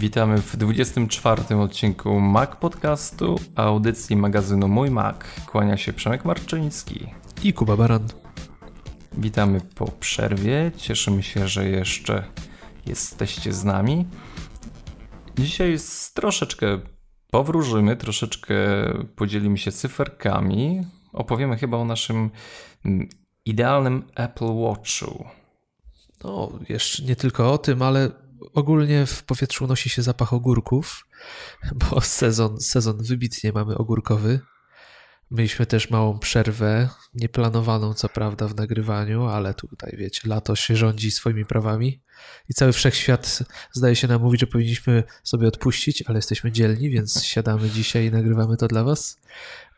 Witamy w 24 odcinku Mac Podcastu, audycji magazynu Mój Mac. Kłania się Przemek Marczyński i Kuba Baran. Witamy po przerwie. Cieszymy się, że jeszcze jesteście z nami. Dzisiaj troszeczkę powróżymy, troszeczkę podzielimy się cyferkami. Opowiemy chyba o naszym mm, idealnym Apple Watchu. No, jeszcze nie tylko o tym, ale ogólnie w powietrzu unosi się zapach ogórków, bo sezon, sezon wybitnie mamy ogórkowy. Mieliśmy też małą przerwę, nieplanowaną co prawda w nagrywaniu, ale tutaj wiecie, lato się rządzi swoimi prawami i cały wszechświat zdaje się nam mówić, że powinniśmy sobie odpuścić, ale jesteśmy dzielni, więc siadamy dzisiaj i nagrywamy to dla was.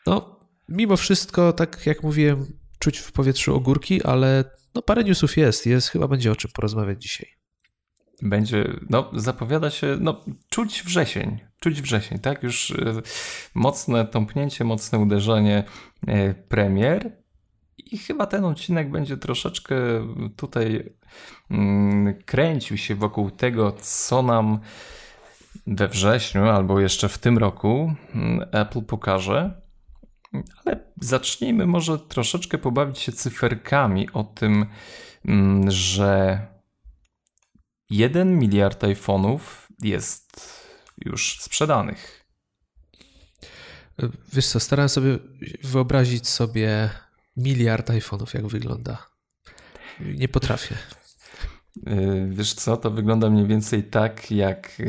No, mimo wszystko, tak jak mówiłem, czuć w powietrzu ogórki, ale no parę newsów jest, jest, chyba będzie o czym porozmawiać dzisiaj. Będzie, no zapowiada się, no czuć wrzesień, czuć wrzesień, tak? Już y, mocne tąpnięcie, mocne uderzenie y, premier i chyba ten odcinek będzie troszeczkę tutaj mm, kręcił się wokół tego, co nam we wrześniu albo jeszcze w tym roku mm, Apple pokaże. Ale zacznijmy może troszeczkę pobawić się cyferkami o tym, mm, że 1 miliard iPhone'ów jest już sprzedanych. Wiesz co, starałem sobie wyobrazić sobie miliard iPhone'ów, jak wygląda. Nie potrafię. Y, wiesz co, to wygląda mniej więcej tak jak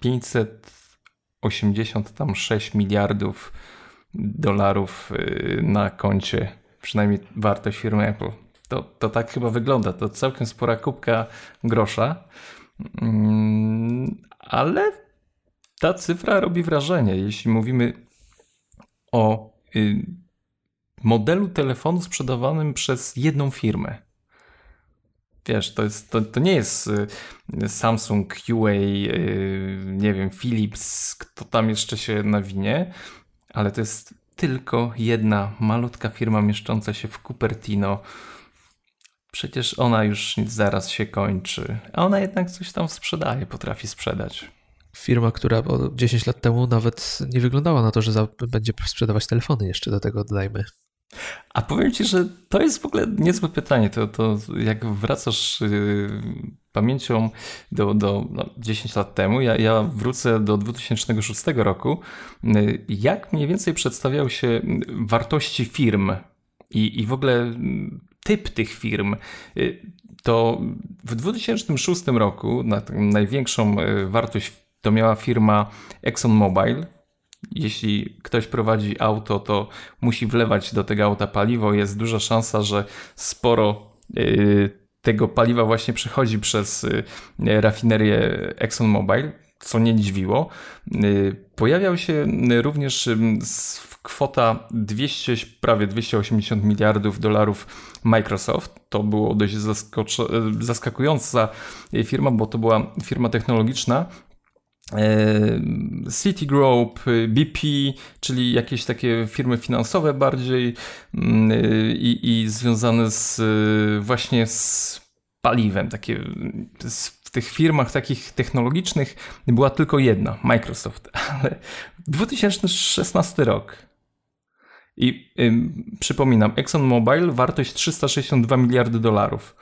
586 miliardów dolarów y, na koncie, przynajmniej wartość firmy Apple. To, to tak chyba wygląda. To całkiem spora kubka grosza. Mm, ale ta cyfra robi wrażenie. Jeśli mówimy o y, modelu telefonu sprzedawanym przez jedną firmę. Wiesz, to, jest, to, to nie jest y, Samsung, Huawei, nie wiem, Philips, kto tam jeszcze się nawinie, ale to jest tylko jedna malutka firma mieszcząca się w Cupertino. Przecież ona już zaraz się kończy, a ona jednak coś tam sprzedaje, potrafi sprzedać. Firma, która 10 lat temu nawet nie wyglądała na to, że będzie sprzedawać telefony, jeszcze do tego dodajmy. A powiem ci, że to jest w ogóle niezłe pytanie. To, to jak wracasz yy, pamięcią do, do no, 10 lat temu, ja, ja wrócę do 2006 roku, yy, jak mniej więcej przedstawiał się wartości firm i, i w ogóle typ tych firm, yy, to w 2006 roku na, największą yy, wartość to miała firma ExxonMobil, jeśli ktoś prowadzi auto, to musi wlewać do tego auta paliwo. Jest duża szansa, że sporo y, tego paliwa właśnie przechodzi przez y, rafinerię ExxonMobil, co nie dziwiło. Y, pojawiał się również kwota 200, prawie 280 miliardów dolarów Microsoft. To było dość zaskakująca firma, bo to była firma technologiczna, Citigroup, BP, czyli jakieś takie firmy finansowe bardziej mm, i, i związane z właśnie z paliwem. Takie, w tych firmach takich technologicznych była tylko jedna, Microsoft, ale 2016 rok. I y, przypominam, ExxonMobil wartość 362 miliardy dolarów.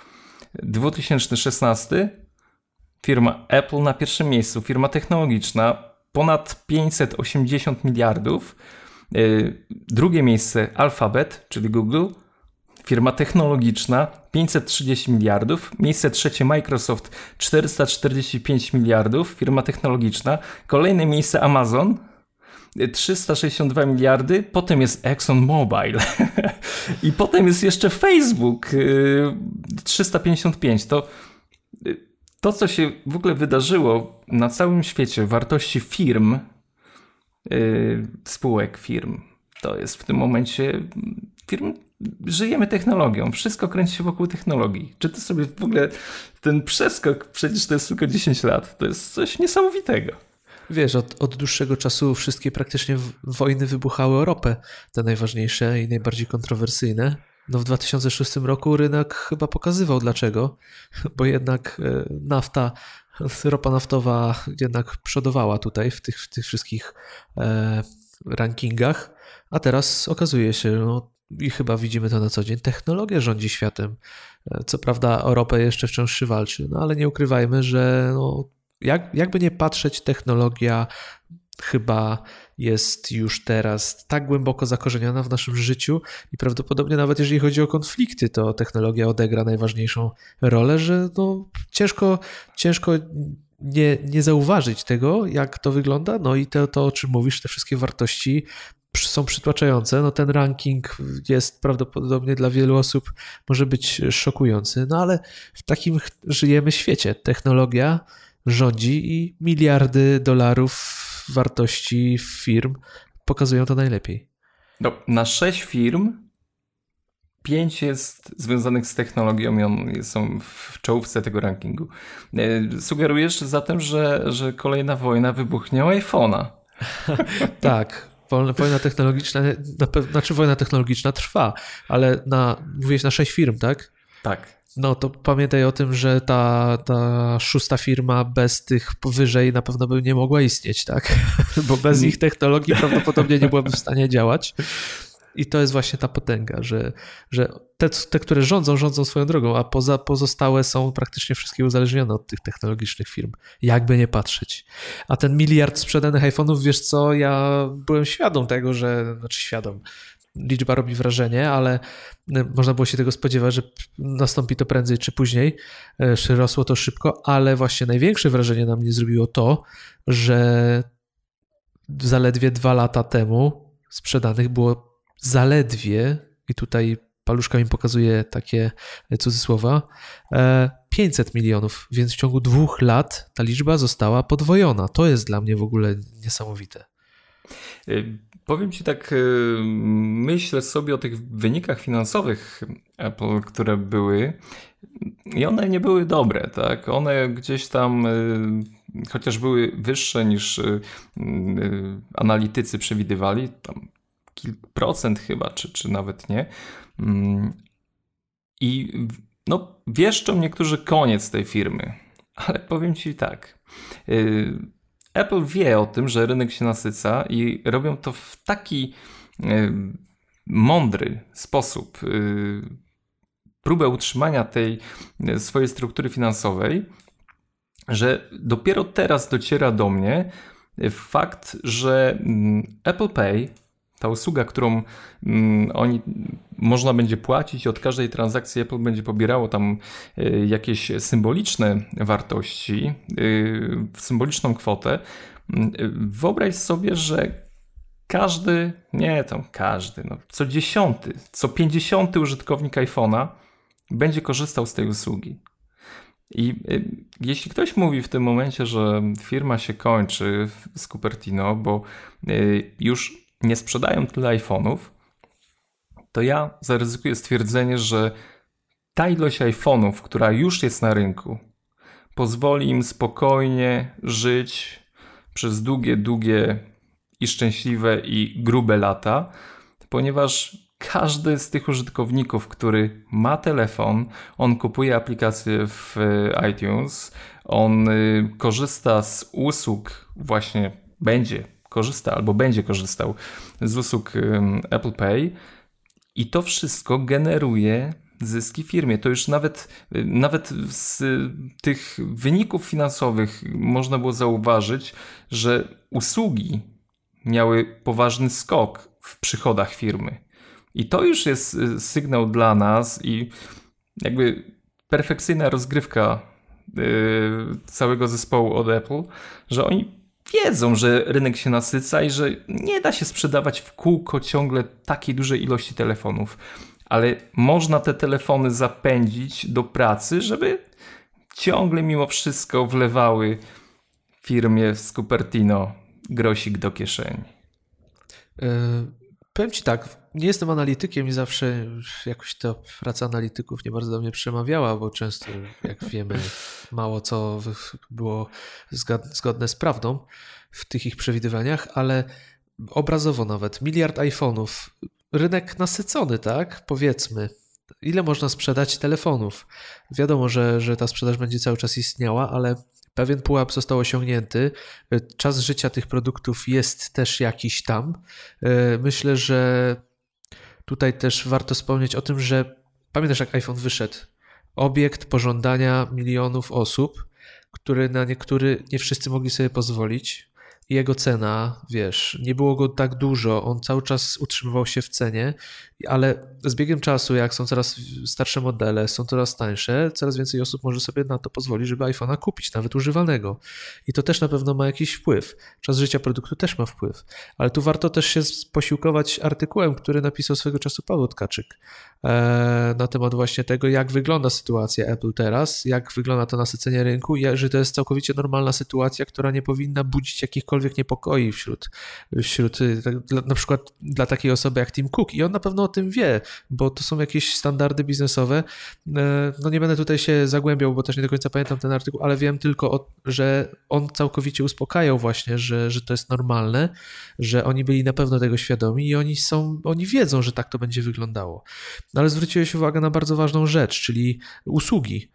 2016 firma Apple na pierwszym miejscu, firma technologiczna, ponad 580 miliardów. Y, drugie miejsce Alphabet, czyli Google, firma technologiczna, 530 miliardów. Miejsce trzecie Microsoft, 445 miliardów, firma technologiczna. Kolejne miejsce Amazon, 362 miliardy, potem jest ExxonMobil i potem jest jeszcze Facebook 355. Y, to y, to, co się w ogóle wydarzyło na całym świecie, wartości firm, yy, spółek firm, to jest w tym momencie firm. Żyjemy technologią, wszystko kręci się wokół technologii. Czy ty sobie w ogóle ten przeskok, przecież to jest tylko 10 lat, to jest coś niesamowitego. Wiesz, od, od dłuższego czasu wszystkie praktycznie wojny wybuchały Europę, te najważniejsze i najbardziej kontrowersyjne. no w 2006 roku rynek chyba pokazywał dlaczego, bo jednak e, nafta, ropa naftowa jednak przodowała tutaj w tych, w tych wszystkich e, rankingach, a teraz okazuje się, no, i chyba widzimy to na co dzień, technologia rządzi światem. E, co prawda o ropę jeszcze wciąż się walczy, no ale nie ukrywajmy, że no, jak, jakby nie patrzeć, technologia chyba jest już teraz tak głęboko zakorzeniona w naszym życiu i prawdopodobnie nawet jeżeli chodzi o konflikty, to technologia odegra najważniejszą rolę, że no, ciężko, ciężko nie, nie zauważyć tego, jak to wygląda. No i to, to, o czym mówisz, te wszystkie wartości są przytłaczające. No ten ranking jest prawdopodobnie dla wielu osób może być szokujący, no ale w takim żyjemy świecie. Technologia rządzi i miliardy dolarów wartości firm pokazują to najlepiej. No, na sześć firm pięć jest związanych z technologią i one są w czołówce tego rankingu. E, sugerujesz zatem, że, że kolejna wojna wybuchnie o iPhone'a. tak, wojna technologiczna, na pewno, znaczy wojna technologiczna trwa, ale na, mówiłeś na sześć firm, tak? Tak. No to pamiętaj o tym, że ta, ta szósta firma bez tych powyżej na pewno by nie mogła istnieć, tak? Bo bez ich technologii prawdopodobnie nie byłaby w stanie działać. I to jest właśnie ta potęga, że, że te, te, które rządzą, rządzą swoją drogą, a poza, pozostałe są praktycznie wszystkie uzależnione od tych technologicznych firm. Jakby nie patrzeć. A ten miliard sprzedanych iPhone'ów, wiesz co, ja byłem świadom tego, że, znaczy świadom, liczba robi wrażenie, ale e, można było się tego spodziewać, że nastąpi to prędzej czy później, że rosło to szybko, ale właśnie największe wrażenie na mnie zrobiło to, że zaledwie dwa lata temu sprzedanych było zaledwie, i tutaj paluszka mi pokazuje takie cudzysłowa, 500 e, milionów, więc w ciągu dwóch lat ta liczba została podwojona. To jest dla mnie w ogóle niesamowite. Powiem Ci tak, y, myślę sobie o tych wynikach finansowych Apple, które były i one nie były dobre, tak? One gdzieś tam, y, chociaż były wyższe niż y, analitycy przewidywali, tam kilka procent chyba, czy, czy nawet nie. Mm, I no, wieszczą niektórzy koniec tej firmy, ale powiem Ci tak, Apple wie o tym, że rynek się nasyca i robią to w taki e, mądry sposób. E, próbę utrzymania tej e, swojej struktury finansowej, że dopiero teraz dociera do mnie fakt, że mm, Apple Pay ta usługa, którą mm, oni można będzie płacić od każdej transakcji, Apple będzie pobierało tam y, jakieś symboliczne wartości, y, symboliczną kwotę. Y, wyobraź sobie, że każdy, nie tam każdy, no, co dziesiąty, co pięćdziesiąty użytkownik iPhone'a będzie korzystał z tej usługi. I jeśli ktoś mówi w tym momencie, że firma się kończy z Cupertino, bo już nie sprzedają tyle iPhone'ów, to ja zaryzykuję stwierdzenie, że ta ilość iPhone'ów, która już jest na rynku, pozwoli im spokojnie żyć przez długie, długie i szczęśliwe i grube lata, ponieważ każdy z tych użytkowników, który ma telefon, on kupuje aplikację w iTunes, on y, korzysta z usług, właśnie będzie korzysta albo będzie korzystał z usług Apple Pay i to wszystko generuje zyski firmie. To już nawet, nawet z tych wyników finansowych można było zauważyć, że usługi miały poważny skok w przychodach firmy. I to już jest y, sygnał dla nas i jakby perfekcyjna rozgrywka y, całego zespołu od Apple, że oni wiedzą, że rynek się nasyca i że nie da się sprzedawać w kółko ciągle takiej dużej ilości telefonów. Ale można te telefony zapędzić do pracy, żeby ciągle mimo wszystko wlewały firmie z Cupertino grosik do kieszeni. Yy, powiem Ci tak, nie jestem analitykiem i zawsze jakoś ta praca analityków nie bardzo do mnie przemawiała, bo często, jak wiemy, mało co było zgodne z prawdą w tych ich przewidywaniach, ale obrazowo nawet miliard iPhone'ów rynek nasycony, tak? Powiedzmy. Ile można sprzedać telefonów? Wiadomo, że, że ta sprzedaż będzie cały czas istniała, ale pewien pułap został osiągnięty. Czas życia tych produktów jest też jakiś tam. Myślę, że tutaj też warto wspomnieć o tym, że pamiętasz, jak iPhone wyszedł? Obiekt pożądania milionów osób, który na niektóry nie wszyscy mogli sobie pozwolić jego cena, wiesz, nie było go tak dużo, on cały czas utrzymywał się w cenie, ale z biegiem czasu, jak są coraz starsze modele, są coraz tańsze, coraz więcej osób może sobie na to pozwolić, żeby iPhone'a kupić, nawet używalnego. I to też na pewno ma jakiś wpływ. Czas życia produktu też ma wpływ. Ale tu warto też się posiłkować artykułem, który napisał swego czasu Paweł Tkaczyk e, na temat właśnie tego, jak wygląda sytuacja Apple teraz, jak wygląda to nasycenie rynku i że to jest całkowicie normalna sytuacja, która nie powinna budzić jakichkolwiek niepokoi wśród, wśród tak, na przykład dla takiej osoby jak Tim Cook. I on na pewno o tym wie, bo to są jakieś standardy biznesowe. E, no nie będę tutaj się zagłębiał, bo też nie do końca pamiętam ten artykuł, ale wiem tylko, że on całkowicie uspokajał właśnie, że, że to jest normalne, że oni byli na pewno tego świadomi i oni są, oni wiedzą, że tak to będzie wyglądało. No ale zwróciłeś uwagę na bardzo ważną rzecz, czyli usługi.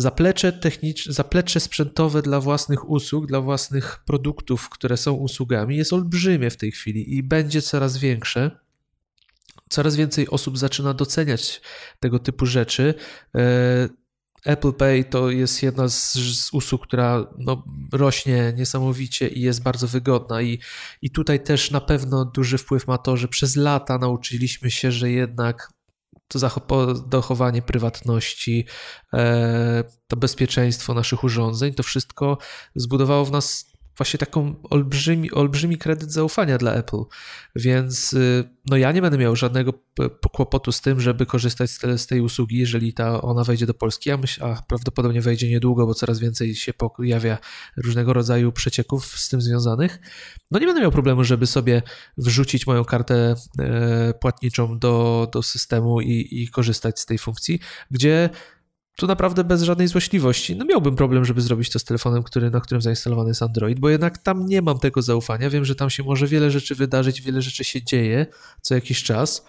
Zaplecze techniczne, zaplecze sprzętowe dla własnych usług, dla własnych produktów, które są usługami, jest olbrzymie w tej chwili i będzie coraz większe coraz więcej osób zaczyna doceniać tego typu rzeczy. E, Apple Pay to jest jedna z, z usług, która no, rośnie niesamowicie i jest bardzo wygodna. I, I tutaj też na pewno duży wpływ ma to, że przez lata nauczyliśmy się, że jednak to dochowanie prywatności, e, to bezpieczeństwo naszych urządzeń, to wszystko zbudowało w nas właśnie taką olbrzymi, olbrzymi kredyt zaufania dla Apple. Więc y, no ja nie będę miał żadnego kłopotu z tym, żeby korzystać z, tej usługi, jeżeli ta ona wejdzie do Polski. Ja myślę, a prawdopodobnie wejdzie niedługo, bo coraz więcej się pojawia różnego rodzaju przecieków z tym związanych. No nie będę miał problemu, żeby sobie wrzucić moją kartę e, płatniczą do, do systemu i, i korzystać z tej funkcji, gdzie tu naprawdę bez żadnej złośliwości. No miałbym problem, żeby zrobić to z telefonem, który, na którym zainstalowany jest Android, bo jednak tam nie mam tego zaufania. Wiem, że tam się może wiele rzeczy wydarzyć, wiele rzeczy się dzieje co jakiś czas.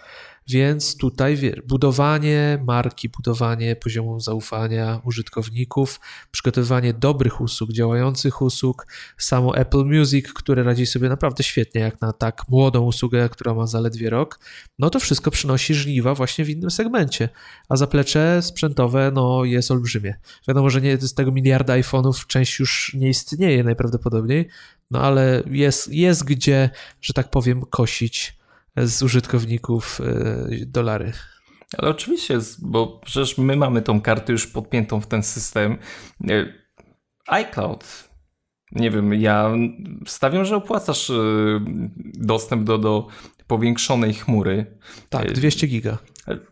Więc tutaj wiesz, budowanie marki, budowanie poziomu zaufania użytkowników, przygotowywanie dobrych usług, działających usług, samo Apple Music, które radzi sobie naprawdę świetnie, jak na tak młodą usługę, która ma zaledwie rok, no to wszystko przynosi żniwa właśnie w innym segmencie. A zaplecze sprzętowe no, jest olbrzymie. Wiadomo, że nie, z tego miliarda iPhone'ów część już nie istnieje najprawdopodobniej, no ale jest, jest gdzie, że tak powiem, kosić z użytkowników e, dolary. Ale oczywiście, bo przecież my mamy tą kartę już podpiętą w ten system. E, iCloud. Nie wiem, ja stawiam, że opłacasz e, dostęp do, do powiększonej chmury. Tak, 200 giga.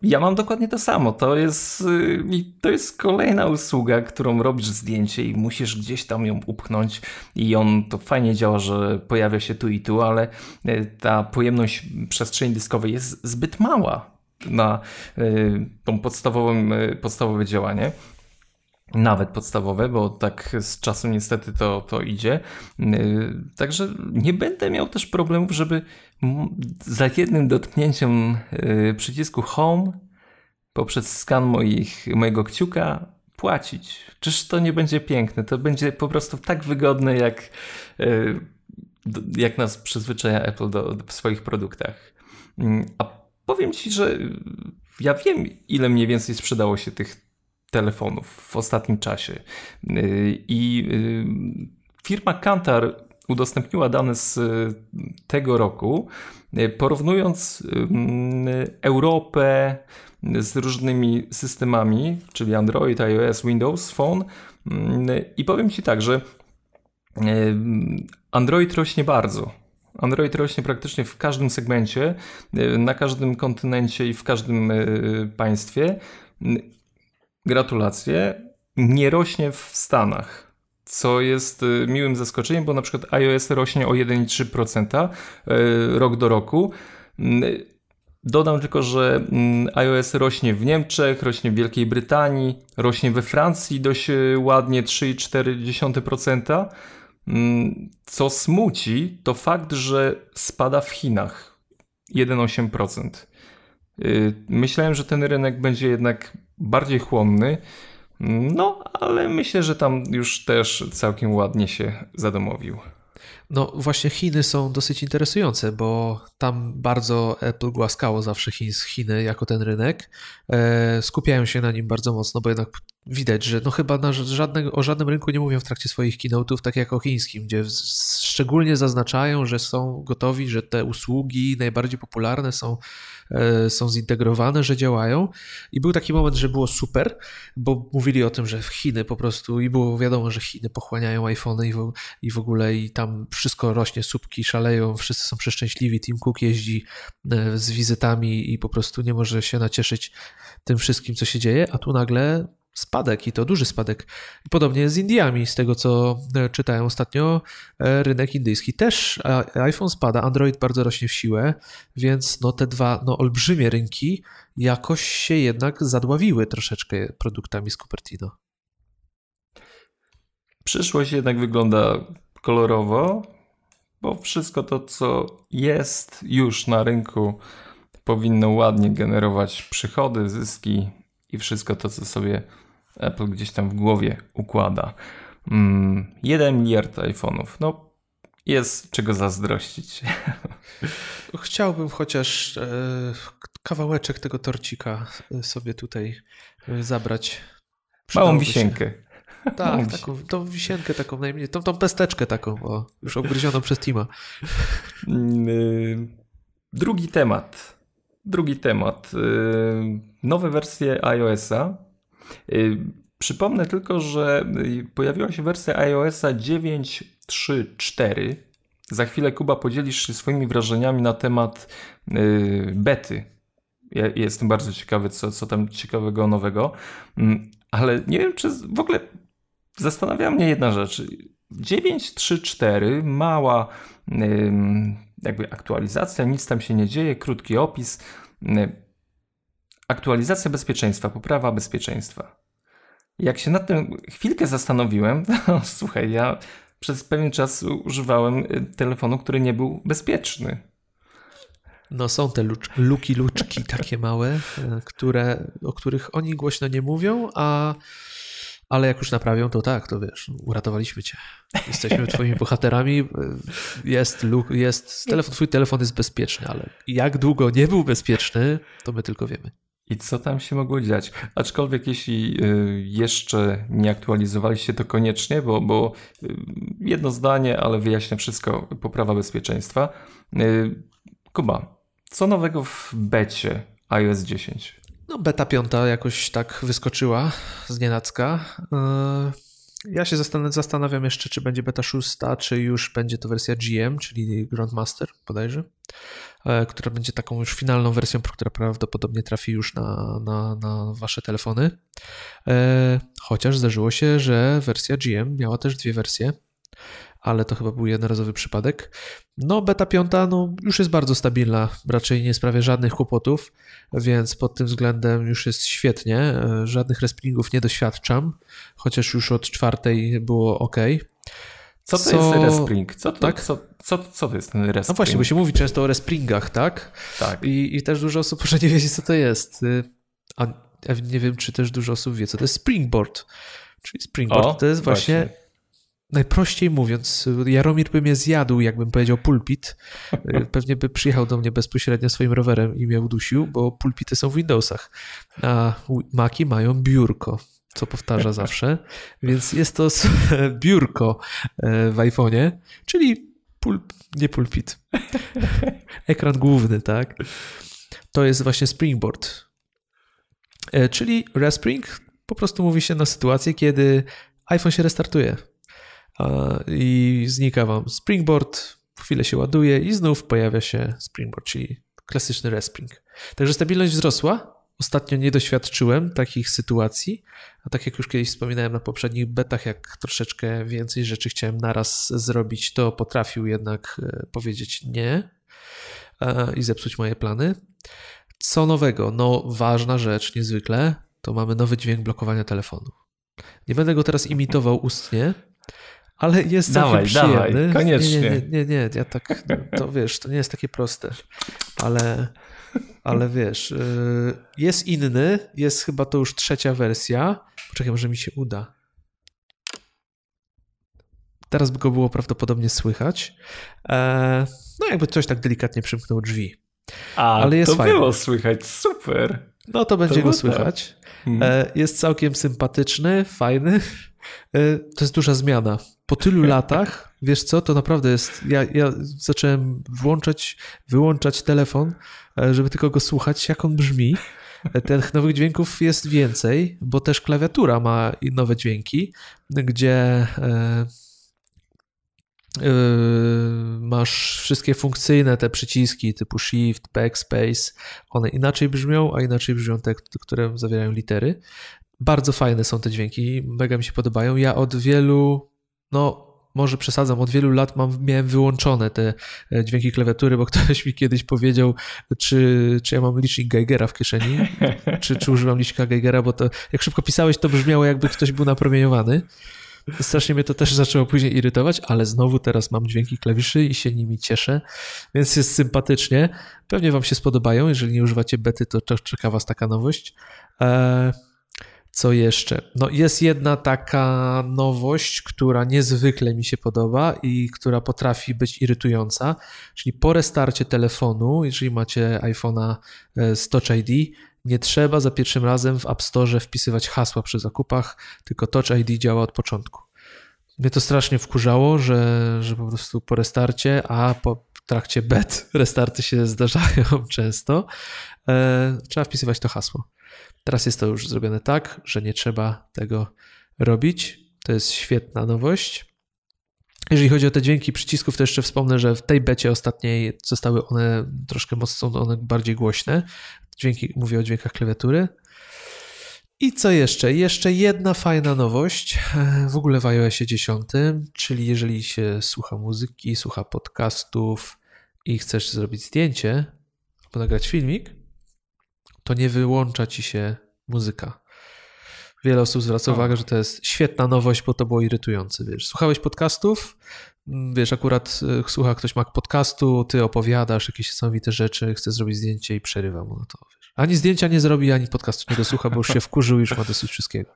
Ja mam dokładnie to samo. To jest, y, to jest kolejna usługa, którą robisz zdjęcie i musisz gdzieś tam ją upchnąć i on to fajnie działa, że pojawia się tu i tu, ale y, ta pojemność przestrzeni dyskowej jest zbyt mała na y, tą podstawową, podstawowe działanie nawet podstawowe, bo tak z czasem niestety to, to idzie. Także nie będę miał też problemów, żeby za jednym dotknięciem y, przycisku Home poprzez skan moich, mojego kciuka płacić. Czyż to nie będzie piękne? To będzie po prostu tak wygodne, jak, y, jak nas przyzwyczaja Apple do, w swoich produktach. Mm, a powiem Ci, że ja wiem, ile mniej więcej sprzedało się tych telefonów w ostatnim czasie. Y, I firma Kantar udostępniła dane z y, tego roku, y, porównując Europę z różnymi systemami, czyli Android, iOS, Windows Phone. I powiem Ci tak, że Android rośnie bardzo. Android rośnie praktycznie w każdym segmencie, na każdym kontynencie i w każdym państwie. Gratulacje. Nie rośnie w Stanach co jest y, miłym zaskoczeniem, bo na przykład iOS rośnie o 1,3% y, rok do roku. Mm, dodam tylko, że mm, iOS rośnie w Niemczech, rośnie w Wielkiej Brytanii, rośnie we Francji dość y, ładnie 3,4%. Mm, co smuci, to fakt, że spada w Chinach. 1,8%. Y, myślałem, że ten rynek będzie jednak bardziej chłonny, no ale myślę, że tam już też całkiem ładnie się zadomowił. No właśnie Chiny są dosyć interesujące, bo tam bardzo Apple głaskało zawsze Chiny jako ten rynek. E, skupiają się na nim bardzo mocno, bo jednak widać, że no chyba na żadnego, o żadnym rynku nie mówią w trakcie swoich keynote'ów, tak jak o chińskim, gdzie szczególnie zaznaczają, że są gotowi, że te usługi najbardziej popularne są są zintegrowane, że działają. I był taki moment, że było super, bo mówili o tym, że Chiny po prostu i było wiadomo, że Chiny pochłaniają iPhony i w, i w ogóle i tam wszystko rośnie, słupki szaleją, wszyscy są przeszczęśliwi. Tim Cook jeździ e, z wizytami i po prostu nie może się nacieszyć tym wszystkim, co się dzieje, a tu nagle spadek i to duży spadek. Podobnie z Indiami, z tego co e, czytałem ostatnio, e, rynek indyjski też iPhone spada, Android bardzo rośnie w siłę, więc no te dwa no, olbrzymie rynki jakoś się jednak zadławiły troszeczkę produktami z Cupertino. Przyszłość jednak wygląda kolorowo, bo wszystko to, co jest już na rynku, powinno ładnie generować przychody, zyski i wszystko to, co sobie Apple gdzieś tam w głowie układa. Mm, 1 miliard iPhone'ów. No, jest czego zazdrościć. Chciałbym chociaż e, kawałeczek tego torcika sobie tutaj e, zabrać. Małą wisienkę. Się. Tak, taką, tą wisienkę taką najmniej, tą, tą pesteczkę taką, o, już obgryzioną przez Tima. Mm, y, drugi temat. Drugi temat. Y, nowe wersje iOS-a przypomnę tylko, że y, pojawiła się wersja iOSa 9.3.4. Za chwilę, Kuba, podzielisz się swoimi wrażeniami na temat y, bety. Ja jestem bardzo ciekawy, co, co tam ciekawego nowego, mm, ale nie wiem, czy w ogóle zastanawia mnie jedna rzecz. 9.3.4, mała jakby aktualizacja, nic tam się nie dzieje, krótki opis Aktualizacja bezpieczeństwa, poprawa bezpieczeństwa. Jak się nad tym chwilkę zastanowiłem, to słuchaj, ja przez pewien czas używałem y, telefonu, który nie był bezpieczny. No są te luki, luczki takie małe, y, które, o których oni głośno nie mówią, a ale jak już naprawią, to tak, to wiesz, uratowaliśmy cię. Jesteśmy twoimi bohaterami. Jest, jest telefon, twój telefon jest bezpieczny, ale jak długo nie był bezpieczny, to my tylko wiemy. I co tam się mogło dziać? Aczkolwiek jeśli y, jeszcze nie aktualizowaliście, to koniecznie, bo, bo y, jedno zdanie, ale wyjaśnia wszystko, poprawa bezpieczeństwa. Y, Kuba, co nowego w becie iOS 10? No beta piąta jakoś tak wyskoczyła z nienacka. Ja się zastanawiam jeszcze, czy będzie beta szósta, czy już będzie to wersja GM, czyli Grandmaster bodajże. E, która będzie taką już finalną wersją, która prawdopodobnie trafi już na, na, na wasze telefony. E, chociaż zdarzyło się, że wersja GM miała też dwie wersje, ale to chyba był jednorazowy przypadek. No, beta 5 no, już jest bardzo stabilna, raczej nie sprawia żadnych kłopotów, więc pod tym względem już jest świetnie. E, żadnych respringów nie doświadczam, chociaż już od czwartej było ok. Co to co... jest respring? Co to, tak? co, co, co to jest ten respring? No właśnie, bo się mówi często o respringach, tak? Tak. I, i też dużo osób może nie wiedzieć, co to jest. Y, a nie wiem, czy też dużo osób wie, co to jest springboard. Czyli springboard o, to jest właśnie, właśnie, najprościej mówiąc, Jaromir by mnie zjadł, jakbym powiedział pulpit. Y, pewnie by przyjechał do mnie bezpośrednio swoim rowerem i mnie udusił, bo pulpity są w Windowsach, a Maki mają biurko co powtarza zawsze. Więc jest to biurko e, w iPhone'ie, czyli pul, nie pulpit. Ekran główny, tak? To jest właśnie Springboard. E, czyli Respring po prostu mówi się na sytuację, kiedy iPhone się restartuje i znika wam Springboard, chwilę się ładuje i znów pojawia się Springboard, czyli klasyczny Respring. Także stabilność wzrosła, Ostatnio nie doświadczyłem takich sytuacji, a tak jak już kiedyś wspominałem na poprzednich betach, jak troszeczkę więcej rzeczy chciałem naraz zrobić, to potrafił jednak e, powiedzieć nie e, i zepsuć moje plany. Co nowego? No, ważna rzecz niezwykle, to mamy nowy dźwięk blokowania telefonu. Nie będę go teraz imitował ustnie, ale jest dawaj, całkiem przyjemny. Dawaj, koniecznie. Nie, nie, nie, nie, ja tak, to wiesz, to nie jest takie proste. ale, ale wiesz, y, jest inny, jest chyba to już trzecia wersja. Poczekaj, może mi się uda. Teraz by go było prawdopodobnie słychać. E, no jakby ktoś tak delikatnie przymknął drzwi. A, ale jest to fajny. było słychać, super. No to będzie to go słychać. Hmm. Jest całkiem sympatyczny, fajny. E, to jest duża zmiana. Po tylu latach, wiesz co, to naprawdę jest. Ja, ja zacząłem włączać, wyłączać telefon, żeby tylko go słuchać, jak on brzmi. Tych nowych dźwięków jest więcej, bo też klawiatura ma nowe dźwięki, gdzie Yy, masz wszystkie funkcyjne te przyciski typu Shift, Backspace, one inaczej brzmią, a inaczej brzmią te, które zawierają litery. Bardzo fajne są te dźwięki, mega mi się podobają. Ja od wielu, no może przesadzam, od wielu lat mam, miałem wyłączone te e, dźwięki klawiatury, bo ktoś mi kiedyś powiedział, czy, czy ja mam licznik Geigera w kieszeni, czy, czy używam licznika Geigera, bo to jak szybko pisałeś, to brzmiało jakby ktoś był napromieniowany. Strasznie mnie to też zaczęło później irytować, ale znowu teraz mam dźwięki klawiszy i się nimi cieszę, więc jest sympatycznie. Pewnie Wam się spodobają. Jeżeli nie używacie bety, to czeka Was taka nowość. Eee, co jeszcze? No jest jedna taka nowość, która niezwykle mi się podoba i która potrafi być irytująca, czyli po restarcie telefonu, jeżeli macie iPhone'a e, z Touch ID, nie trzeba za pierwszym razem w App Store wpisywać hasła przy zakupach, tylko Touch ID działa od początku. Mnie to strasznie wkurzało, że, że po prostu po restarcie, a po trakcie bet restarty się zdarzają często, e, trzeba wpisywać to hasło. Teraz jest to już zrobione tak, że nie trzeba tego robić. To jest świetna nowość. Jeżeli chodzi o te dźwięki przycisków, to jeszcze wspomnę, że w tej becie ostatniej zostały one troszkę mocno one bardziej głośne. Dźwięki, mówię o dźwiękach klawiatury. I co jeszcze? Jeszcze jedna fajna nowość w ogóle w iOSie 10, czyli jeżeli się słucha muzyki, słucha podcastów i chcesz zrobić zdjęcie albo nagrać filmik, to nie wyłącza ci się muzyka. Wiele osób zwraca uwagę, że to jest świetna nowość, bo to było irytujące. Wiesz, słuchałeś podcastów, mm, wiesz, akurat y, słucha ktoś ma podcastu, ty opowiadasz jakieś niesamowite rzeczy, chce zrobić zdjęcie i przerywa mu na to. Wiesz. Ani zdjęcia nie zrobi, ani podcastu nie dosłucha, bo już się wkurzył i już ma dosyć wszystkiego.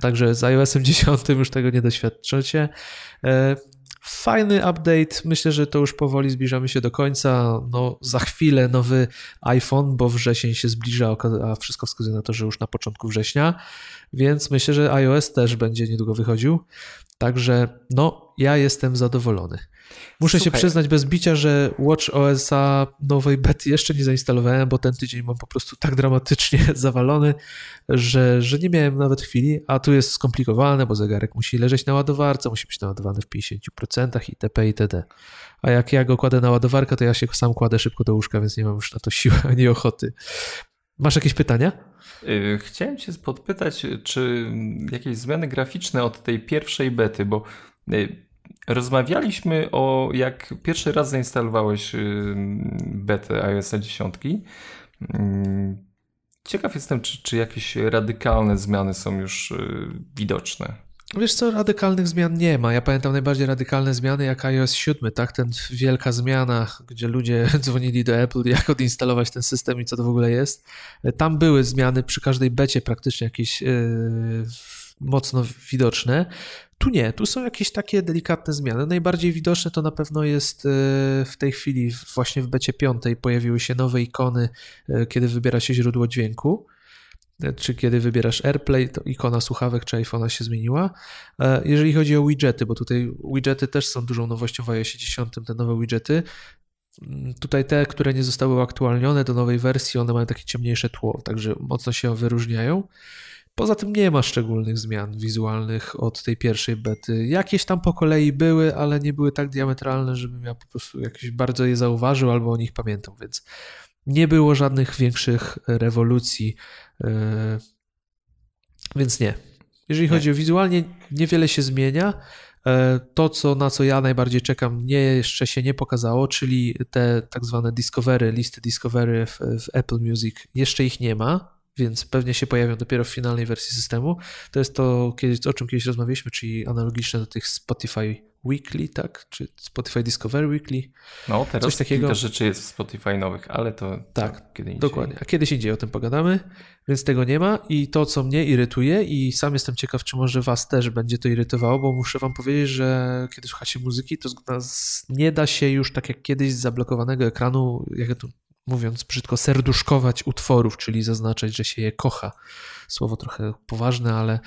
Także z iOS-em 10 już tego nie doświadczycie. Fajny update. Myślę, że to już powoli zbliżamy się do końca. No, za chwilę nowy iPhone, bo wrzesień się zbliża, a wszystko wskazuje na to, że już na początku września. Więc myślę, że iOS też będzie niedługo wychodził. Także no, ja jestem zadowolony. Muszę Słuchaj. się przyznać bez bicia, że Watch OS-a nowej bety jeszcze nie zainstalowałem, bo ten tydzień mam po prostu tak dramatycznie zawalony, że, że nie miałem nawet chwili, a tu jest skomplikowane, bo zegarek musi leżeć na ładowarce, musi być naładowany w 50% itp. itd. A jak ja go kładę na ładowarkę, to ja się sam kładę szybko do łóżka, więc nie mam już na to siły ani ochoty. Masz jakieś pytania? Y, chciałem Cię podpytać, czy jakieś zmiany graficzne od tej pierwszej bety, bo y, rozmawialiśmy o jak pierwszy raz zainstalowałeś y, betę iOS 10. Ciekaw jestem, czy, czy jakieś radykalne zmiany są już widoczne. Wiesz co, radykalnych zmian nie ma. Ja pamiętam najbardziej radykalne zmiany jak iOS 7, tak? Ten wielka zmiana, gdzie ludzie dzwonili do Apple, jak odinstalować ten system i co to w ogóle jest. Tam były zmiany przy każdej becie praktycznie jakieś yy, mocno widoczne. Tu nie, tu są jakieś takie delikatne zmiany. Najbardziej widoczne to na pewno jest yy, w tej chwili, właśnie w becie 5 pojawiły się nowe ikony, yy, kiedy wybiera się źródło dźwięku czy kiedy wybierasz AirPlay, to ikona słuchawek czy iPhone'a się zmieniła. E, jeżeli chodzi o widgety, bo tutaj widgety też są dużą nowością w iOS 10, te nowe widgety. Mm, tutaj te, które nie zostały uaktualnione do nowej wersji, one mają takie ciemniejsze tło, także mocno się wyróżniają. Poza tym nie ma szczególnych zmian wizualnych od tej pierwszej bety. Jakieś tam po kolei były, ale nie były tak diametralne, żebym ja po prostu jakieś bardzo je zauważył albo o nich pamiętam, więc nie było żadnych większych rewolucji E, więc nie. Jeżeli chodzi o wizualnie, niewiele się zmienia. E, to, co, na co ja najbardziej czekam, nie jeszcze się nie pokazało, czyli te tak zwane discovery, listy discovery w, w Apple Music, jeszcze ich nie ma, więc pewnie się pojawią dopiero w finalnej wersji systemu. To jest to, o czym kiedyś rozmawialiśmy, czyli analogiczne do tych Spotify Weekly, tak? Czy Spotify Discovery Weekly. No, teraz Coś takiego. kilka rzeczy jest w Spotify nowych, ale to tak, kiedy indziej. Dokładnie, a kiedyś indziej o tym pogadamy, więc tego nie ma i to, co mnie irytuje i sam jestem ciekaw, czy może was też będzie to irytowało, bo muszę wam powiedzieć, że kiedy słuchacie muzyki, to nie da się już tak jak kiedyś z zablokowanego ekranu, jak to mówiąc brzydko, serduszkować utworów, czyli zaznaczać, że się je kocha. Słowo trochę poważne, ale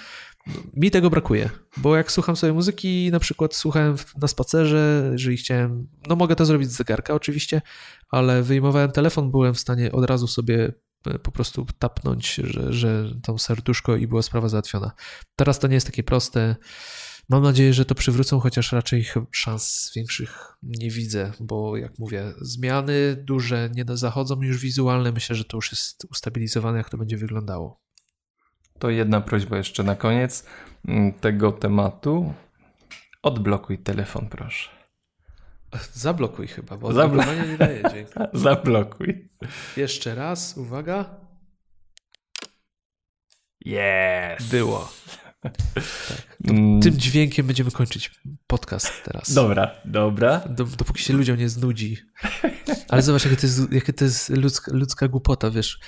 mi tego brakuje, bo jak słucham sobie muzyki, na przykład słuchałem na spacerze, jeżeli chciałem, no mogę to zrobić z zegarka oczywiście, ale wyjmowałem telefon, byłem w stanie od razu sobie e, po prostu tapnąć, że, że tą serduszko i była sprawa załatwiona. Teraz to nie jest takie proste. Mam nadzieję, że to przywrócą, chociaż raczej szans większych nie widzę, bo jak mówię, zmiany duże nie zachodzą już wizualne. Myślę, że to już jest ustabilizowane, jak to będzie wyglądało. To jedna prośba jeszcze na koniec mm, tego tematu. Odblokuj telefon, proszę. Zablokuj chyba, bo zablokowanie nie daje dźwięku. Zablokuj. Jeszcze raz, uwaga. Yes. Było. Tak. Mm. Tym dźwiękiem będziemy kończyć podcast teraz. Dobra, dobra. Dopóki się ludziom nie znudzi. Ale zobacz, jakie to jest, to jest ludzka, ludzka głupota, wiesz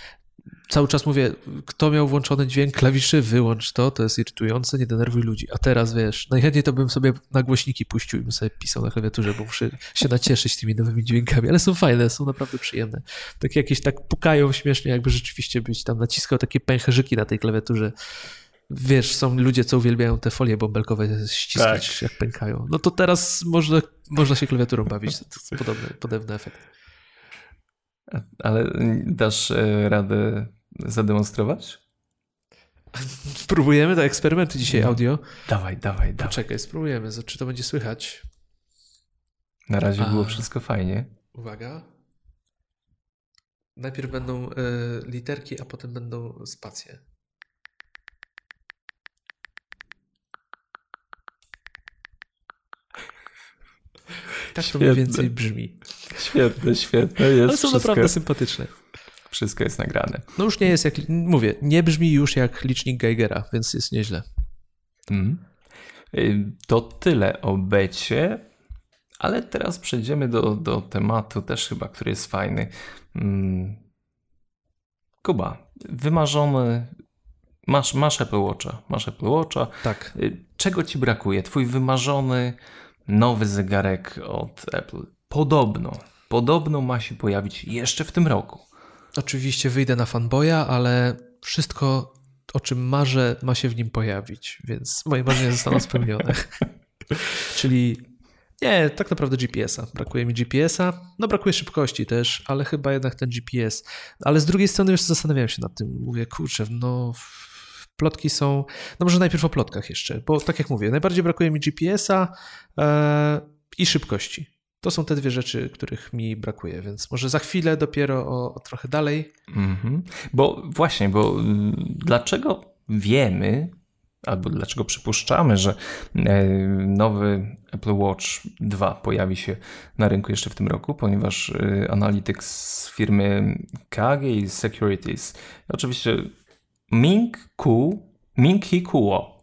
cały czas mówię, kto miał włączony dźwięk klawiszy, wyłącz to, to jest irytujące, nie denerwuj ludzi. A teraz wiesz, najchętniej to bym sobie na głośniki puścił i bym sobie pisał na klawiaturze, bo muszę się nacieszyć tymi nowymi dźwiękami, ale są fajne, są naprawdę przyjemne. Takie jakieś tak pukają śmiesznie, jakby rzeczywiście być tam naciskał takie pęcherzyki na tej klawiaturze. Wiesz, są ludzie, co uwielbiają te folie bąbelkowe ściskać, tak. jak pękają. No to teraz można, można się klawiaturą bawić. To jest podobny, podobny efekt. Ale dasz e, radę zademonstrować? Spróbujemy, to eksperymenty dzisiaj no. audio. Dawaj, dawaj, dawaj. Czekaj, spróbujemy, czy to będzie słychać. Na razie A. było wszystko fajnie. Uwaga. Najpierw będą y, literki, a potem będą spacje. Tak to mniej więcej brzmi. Świetne, świetne. Jest Ale są wszystko, naprawdę sympatyczne. Wszystko jest nagrane. No już nie jest jak, mówię, nie brzmi już jak licznik Geigera, więc jest nieźle. Mm. To tyle o becie, ale teraz przejdziemy do, do tematu też chyba, który jest fajny. Mm. Kuba, wymarzony Masz, masz Apple Watcha, masz Apple Watcha. Tak. Y, czego ci brakuje? Twój wymarzony nowy zegarek od Apple. Podobno, podobno ma się pojawić jeszcze w tym roku. Oczywiście wyjdę na fanboya, ale wszystko, o czym marzę, ma się w nim pojawić, więc moje marzenia zostaną spełnione. Czyli nie, tak naprawdę GPS-a. Brakuje mi GPS-a. No brakuje szybkości też, ale chyba jednak ten GPS. Ale z drugiej strony już zastanawiałem się nad tym. Mówię, kurczę, no Plotki są. No może najpierw o plotkach jeszcze, bo tak jak mówię, najbardziej brakuje mi GPS-a e, i szybkości. To są te dwie rzeczy, których mi brakuje, więc może za chwilę dopiero o, o trochę dalej. Mm -hmm. Bo właśnie, bo mm, dlaczego wiemy, albo dlaczego przypuszczamy, że e, nowy Apple Watch 2 pojawi się na rynku jeszcze w tym roku, ponieważ e, analityk z firmy KG Securities oczywiście Ming Ku, Ming Hi Kuo.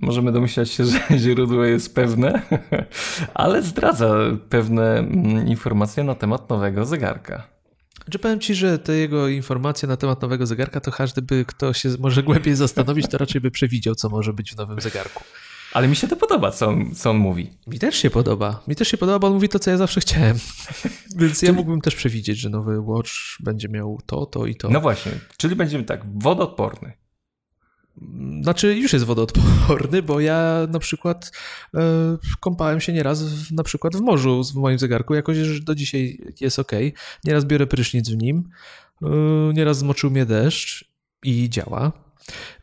Możemy domyślać się, że źródło jest pewne, ale zdradza pewne mm, informacje na temat nowego zegarka. Czy powiem Ci, że te jego informacje na temat nowego zegarka, to każdy by, kto się może głębiej zastanowić, to raczej by przewidział, co może być w nowym zegarku. Ale mi się to podoba, co on, co on mówi. Mi też się podoba. Mi też się podoba, bo on mówi to, co ja zawsze chciałem. Więc ja mógłbym też przewidzieć, że nowy Watch będzie miał to, to i to. No właśnie, czyli będziemy tak, wodoodporny. Znaczy, już jest wodoodporny, bo ja na przykład e, kąpałem się nieraz w, na przykład w morzu w moim zegarku, jakoś do dzisiaj jest ok. Nieraz biorę prysznic w nim, e, nieraz zmoczył mnie deszcz i działa.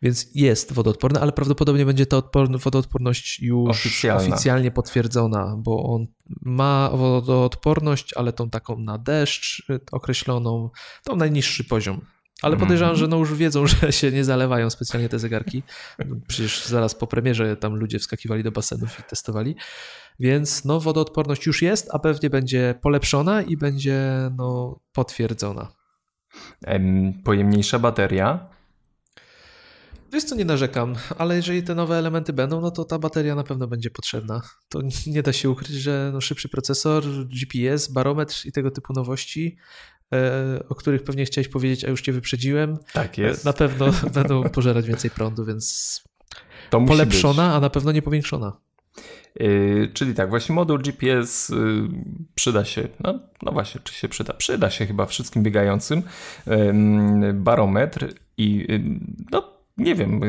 Więc jest wodoodporny, ale prawdopodobnie będzie ta wodoodporność już Oficjalna. oficjalnie potwierdzona, bo on ma wodoodporność, ale tą taką na deszcz określoną, tą najniższy poziom. Ale mhm. podejrzewam, że no już wiedzą, że się nie zalewają specjalnie te zegarki. Przecież zaraz po premierze tam ludzie wskakiwali do basenów i testowali. Więc no, wodoodporność już jest, a pewnie będzie polepszona i będzie no, potwierdzona. Pojemniejsza bateria Wiesz co, nie narzekam, ale jeżeli te nowe elementy będą, no to ta bateria na pewno będzie potrzebna. To nie da się ukryć, że no szybszy procesor, GPS, barometr i tego typu nowości, o których pewnie chciałeś powiedzieć, a już cię wyprzedziłem. Tak jest. Na pewno będą pożerać więcej prądu, więc to polepszona, a na pewno nie powiększona. Yy, czyli tak, właśnie moduł GPS yy, przyda się, no, no, właśnie, czy się przyda? Przyda się chyba wszystkim biegającym. Yy, barometr i no nie wiem,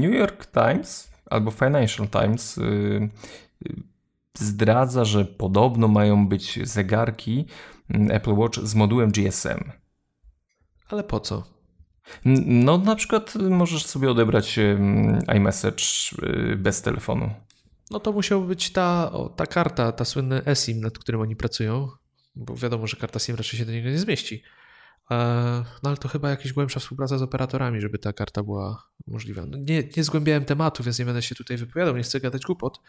New York Times albo Financial Times zdradza, że podobno mają być zegarki Apple Watch z modułem GSM. Ale po co? No, na przykład możesz sobie odebrać iMessage bez telefonu. No to musiała być ta, o, ta karta, ta słynny eSIM, nad którym oni pracują, bo wiadomo, że karta SIM raczej się do niego nie zmieści. E, no ale to chyba jakaś głębsza współpraca z operatorami, żeby ta karta była możliwa. No nie, nie zgłębiałem tematu, więc nie będę się tutaj wypowiadał, nie chcę gadać głupot.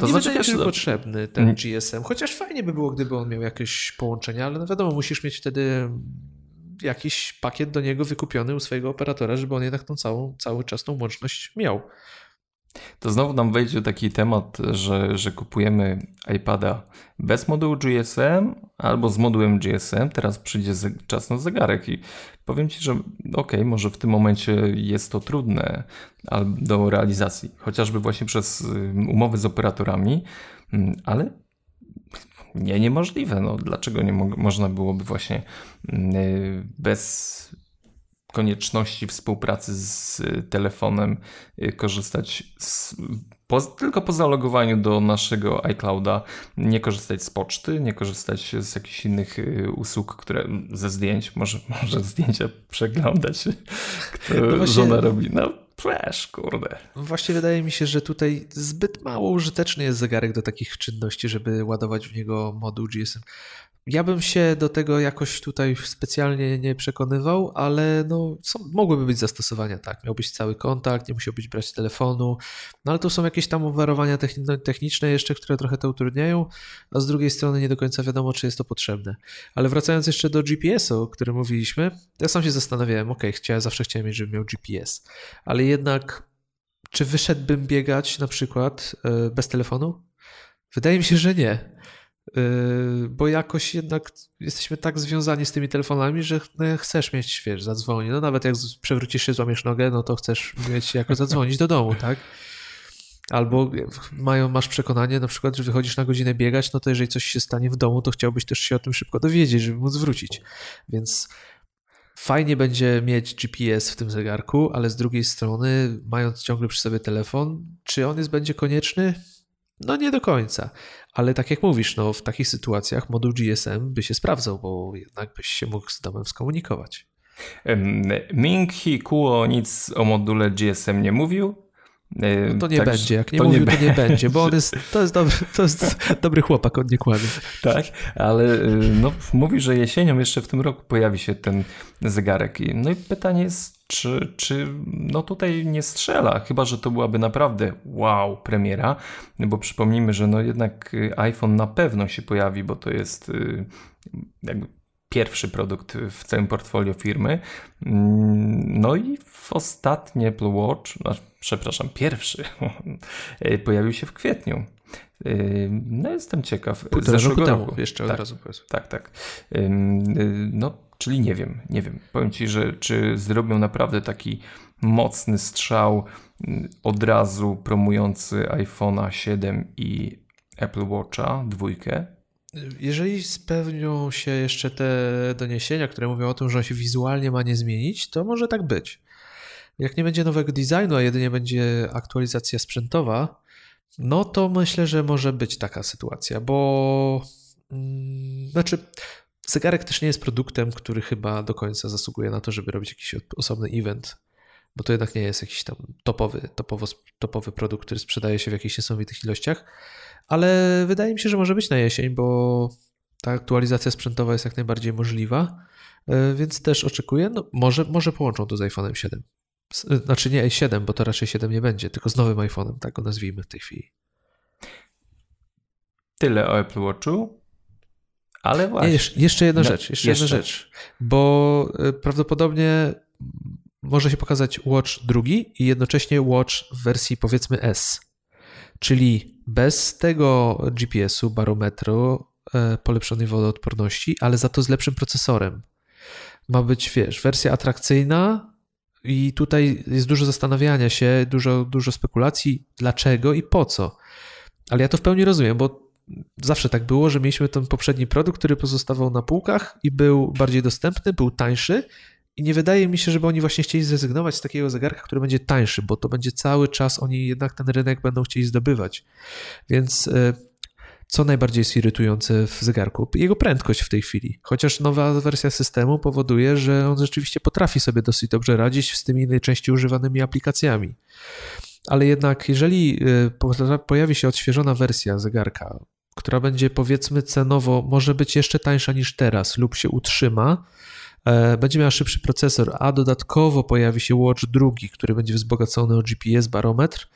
To nie znaczy, wydaje się potrzebny ten mm. GSM, chociaż fajnie by było, gdyby on miał jakieś połączenie, ale no wiadomo, musisz mieć wtedy jakiś pakiet do niego wykupiony u swojego operatora, żeby on jednak tą całą, cały czas tą łączność miał. To znowu nam wejdzie taki temat, że, że kupujemy iPada bez modułu GSM albo z modułem GSM. Teraz przyjdzie czas na zegarek i powiem Ci, że okej, okay, może w tym momencie jest to trudne do realizacji, chociażby właśnie przez umowy z operatorami, mm, ale nie niemożliwe. No, dlaczego nie mo można byłoby właśnie mm, bez konieczności współpracy z telefonem y, korzystać z, po, tylko po zalogowaniu do naszego iClouda, nie korzystać z poczty, nie korzystać z jakichś innych y, usług, które ze zdjęć, może, może zdjęcia przeglądać, które no właśnie... żona robi. No, Flash, kurde. Właśnie wydaje mi się, że tutaj zbyt mało użyteczny jest zegarek do takich czynności, żeby ładować w niego moduł GSM. Ja bym się do tego jakoś tutaj specjalnie nie przekonywał, ale no, są, mogłyby być zastosowania, tak. Miał być cały kontakt, nie musiał być brać telefonu, no ale to są jakieś tam obwarowania techniczne jeszcze, które trochę to utrudniają, a z drugiej strony nie do końca wiadomo, czy jest to potrzebne. Ale wracając jeszcze do GPS-u, o którym mówiliśmy, ja sam się zastanawiałem, ok, chciałem, zawsze chciałem mieć, żeby miał GPS, ale jednak czy wyszedłbym biegać na przykład e, bez telefonu? Wydaje mi się, że nie. Yy, bo jakoś jednak jesteśmy tak związani z tymi telefonami, że chcesz mieć, wiesz, zadzwonić. No nawet jak przewrócisz się, złamiesz nogę, no to chcesz mieć jako zadzwonić do domu, tak? Albo mają, masz przekonanie na przykład, że wychodzisz na godzinę biegać, no to jeżeli coś się stanie w domu, to chciałbyś też się o tym szybko dowiedzieć, żeby móc wrócić. Więc fajnie będzie mieć GPS w tym zegarku, ale z drugiej strony, mając ciągle przy sobie telefon, czy on jest będzie konieczny? No nie do końca, ale tak jak mówisz, no w takich sytuacjach moduł GSM by się sprawdzał, bo jednak byś się mógł z domem skomunikować. Ming Hi Kuo nic o module GSM nie mówił, no to nie tak, będzie. Jak nie mówił, nie to nie będzie, bo on jest, to jest, dobry, to jest dobry chłopak, on nie kłamie. Tak, ale no, mówi, że jesienią jeszcze w tym roku pojawi się ten zegarek. No i pytanie jest, czy, czy no tutaj nie strzela, chyba że to byłaby naprawdę wow premiera, bo przypomnijmy, że no jednak y, iPhone na pewno się pojawi, bo to jest y, jakby pierwszy produkt w całym portfolio firmy. Mm, no i w ostatnie Apple Watch, przepraszam, pierwszy pojawił się w kwietniu. No jestem ciekaw. Półtora zeszłego roku, roku. Jeszcze tak, od razu powiedzmy. Tak, tak. No, czyli nie wiem, nie wiem. Powiem Ci, że czy zrobią naprawdę taki mocny strzał od razu promujący iPhone'a 7 i Apple Watcha dwójkę, jeżeli spełnią się jeszcze te doniesienia, które mówią o tym, że on się wizualnie ma nie zmienić, to może tak być. Jak nie będzie nowego designu, a jedynie będzie aktualizacja sprzętowa, no to myślę, że może być taka sytuacja, bo mm, znaczy zegarek też nie jest produktem, który chyba do końca zasługuje na to, żeby robić jakiś osobny event, bo to jednak nie jest jakiś tam topowy, topowo, topowy produkt, który sprzedaje się w jakichś niesamowitych ilościach ale wydaje mi się, że może być na jesień, bo ta aktualizacja sprzętowa jest jak najbardziej możliwa, e, więc też oczekuję, no może, może połączą to z iPhone'em 7. E, znaczy nie 7, bo to raczej 7 nie będzie, tylko z nowym iPhone'em, tak go nazwijmy w tej chwili. Tyle o Apple Watchu. Ale właśnie. Nie, jeszcze jedna no, rzecz, jeszcze, jeszcze, jedna rzecz, bo e, prawdopodobnie może się pokazać Watch drugi i jednocześnie Watch w wersji powiedzmy S. Czyli bez tego GPS-u, barometru, e, polepszonej wodoodporności, ale za to z lepszym procesorem. Ma być, wiesz, wersja atrakcyjna i tutaj jest dużo zastanawiania się, dużo, dużo spekulacji, dlaczego i po co. Ale ja to w pełni rozumiem, bo zawsze tak było, że mieliśmy ten poprzedni produkt, który pozostawał na półkach i był bardziej dostępny, był tańszy i nie wydaje mi się, żeby oni właśnie chcieli zrezygnować z takiego zegarka, który będzie tańszy, bo to będzie cały czas, oni jednak ten rynek będą chcieli zdobywać. Więc e, co najbardziej jest irytujące w zegarku? Jego prędkość w tej chwili. Chociaż nowa wersja systemu powoduje, że on rzeczywiście potrafi sobie dosyć dobrze radzić z tymi najczęściej używanymi aplikacjami. Ale jednak, jeżeli e, pojawi się odświeżona wersja zegarka, która będzie powiedzmy cenowo, może być jeszcze tańsza niż teraz lub się utrzyma, E, będzie miała szybszy procesor, a dodatkowo pojawi się Watch drugi, który będzie wzbogacony o GPS barometr,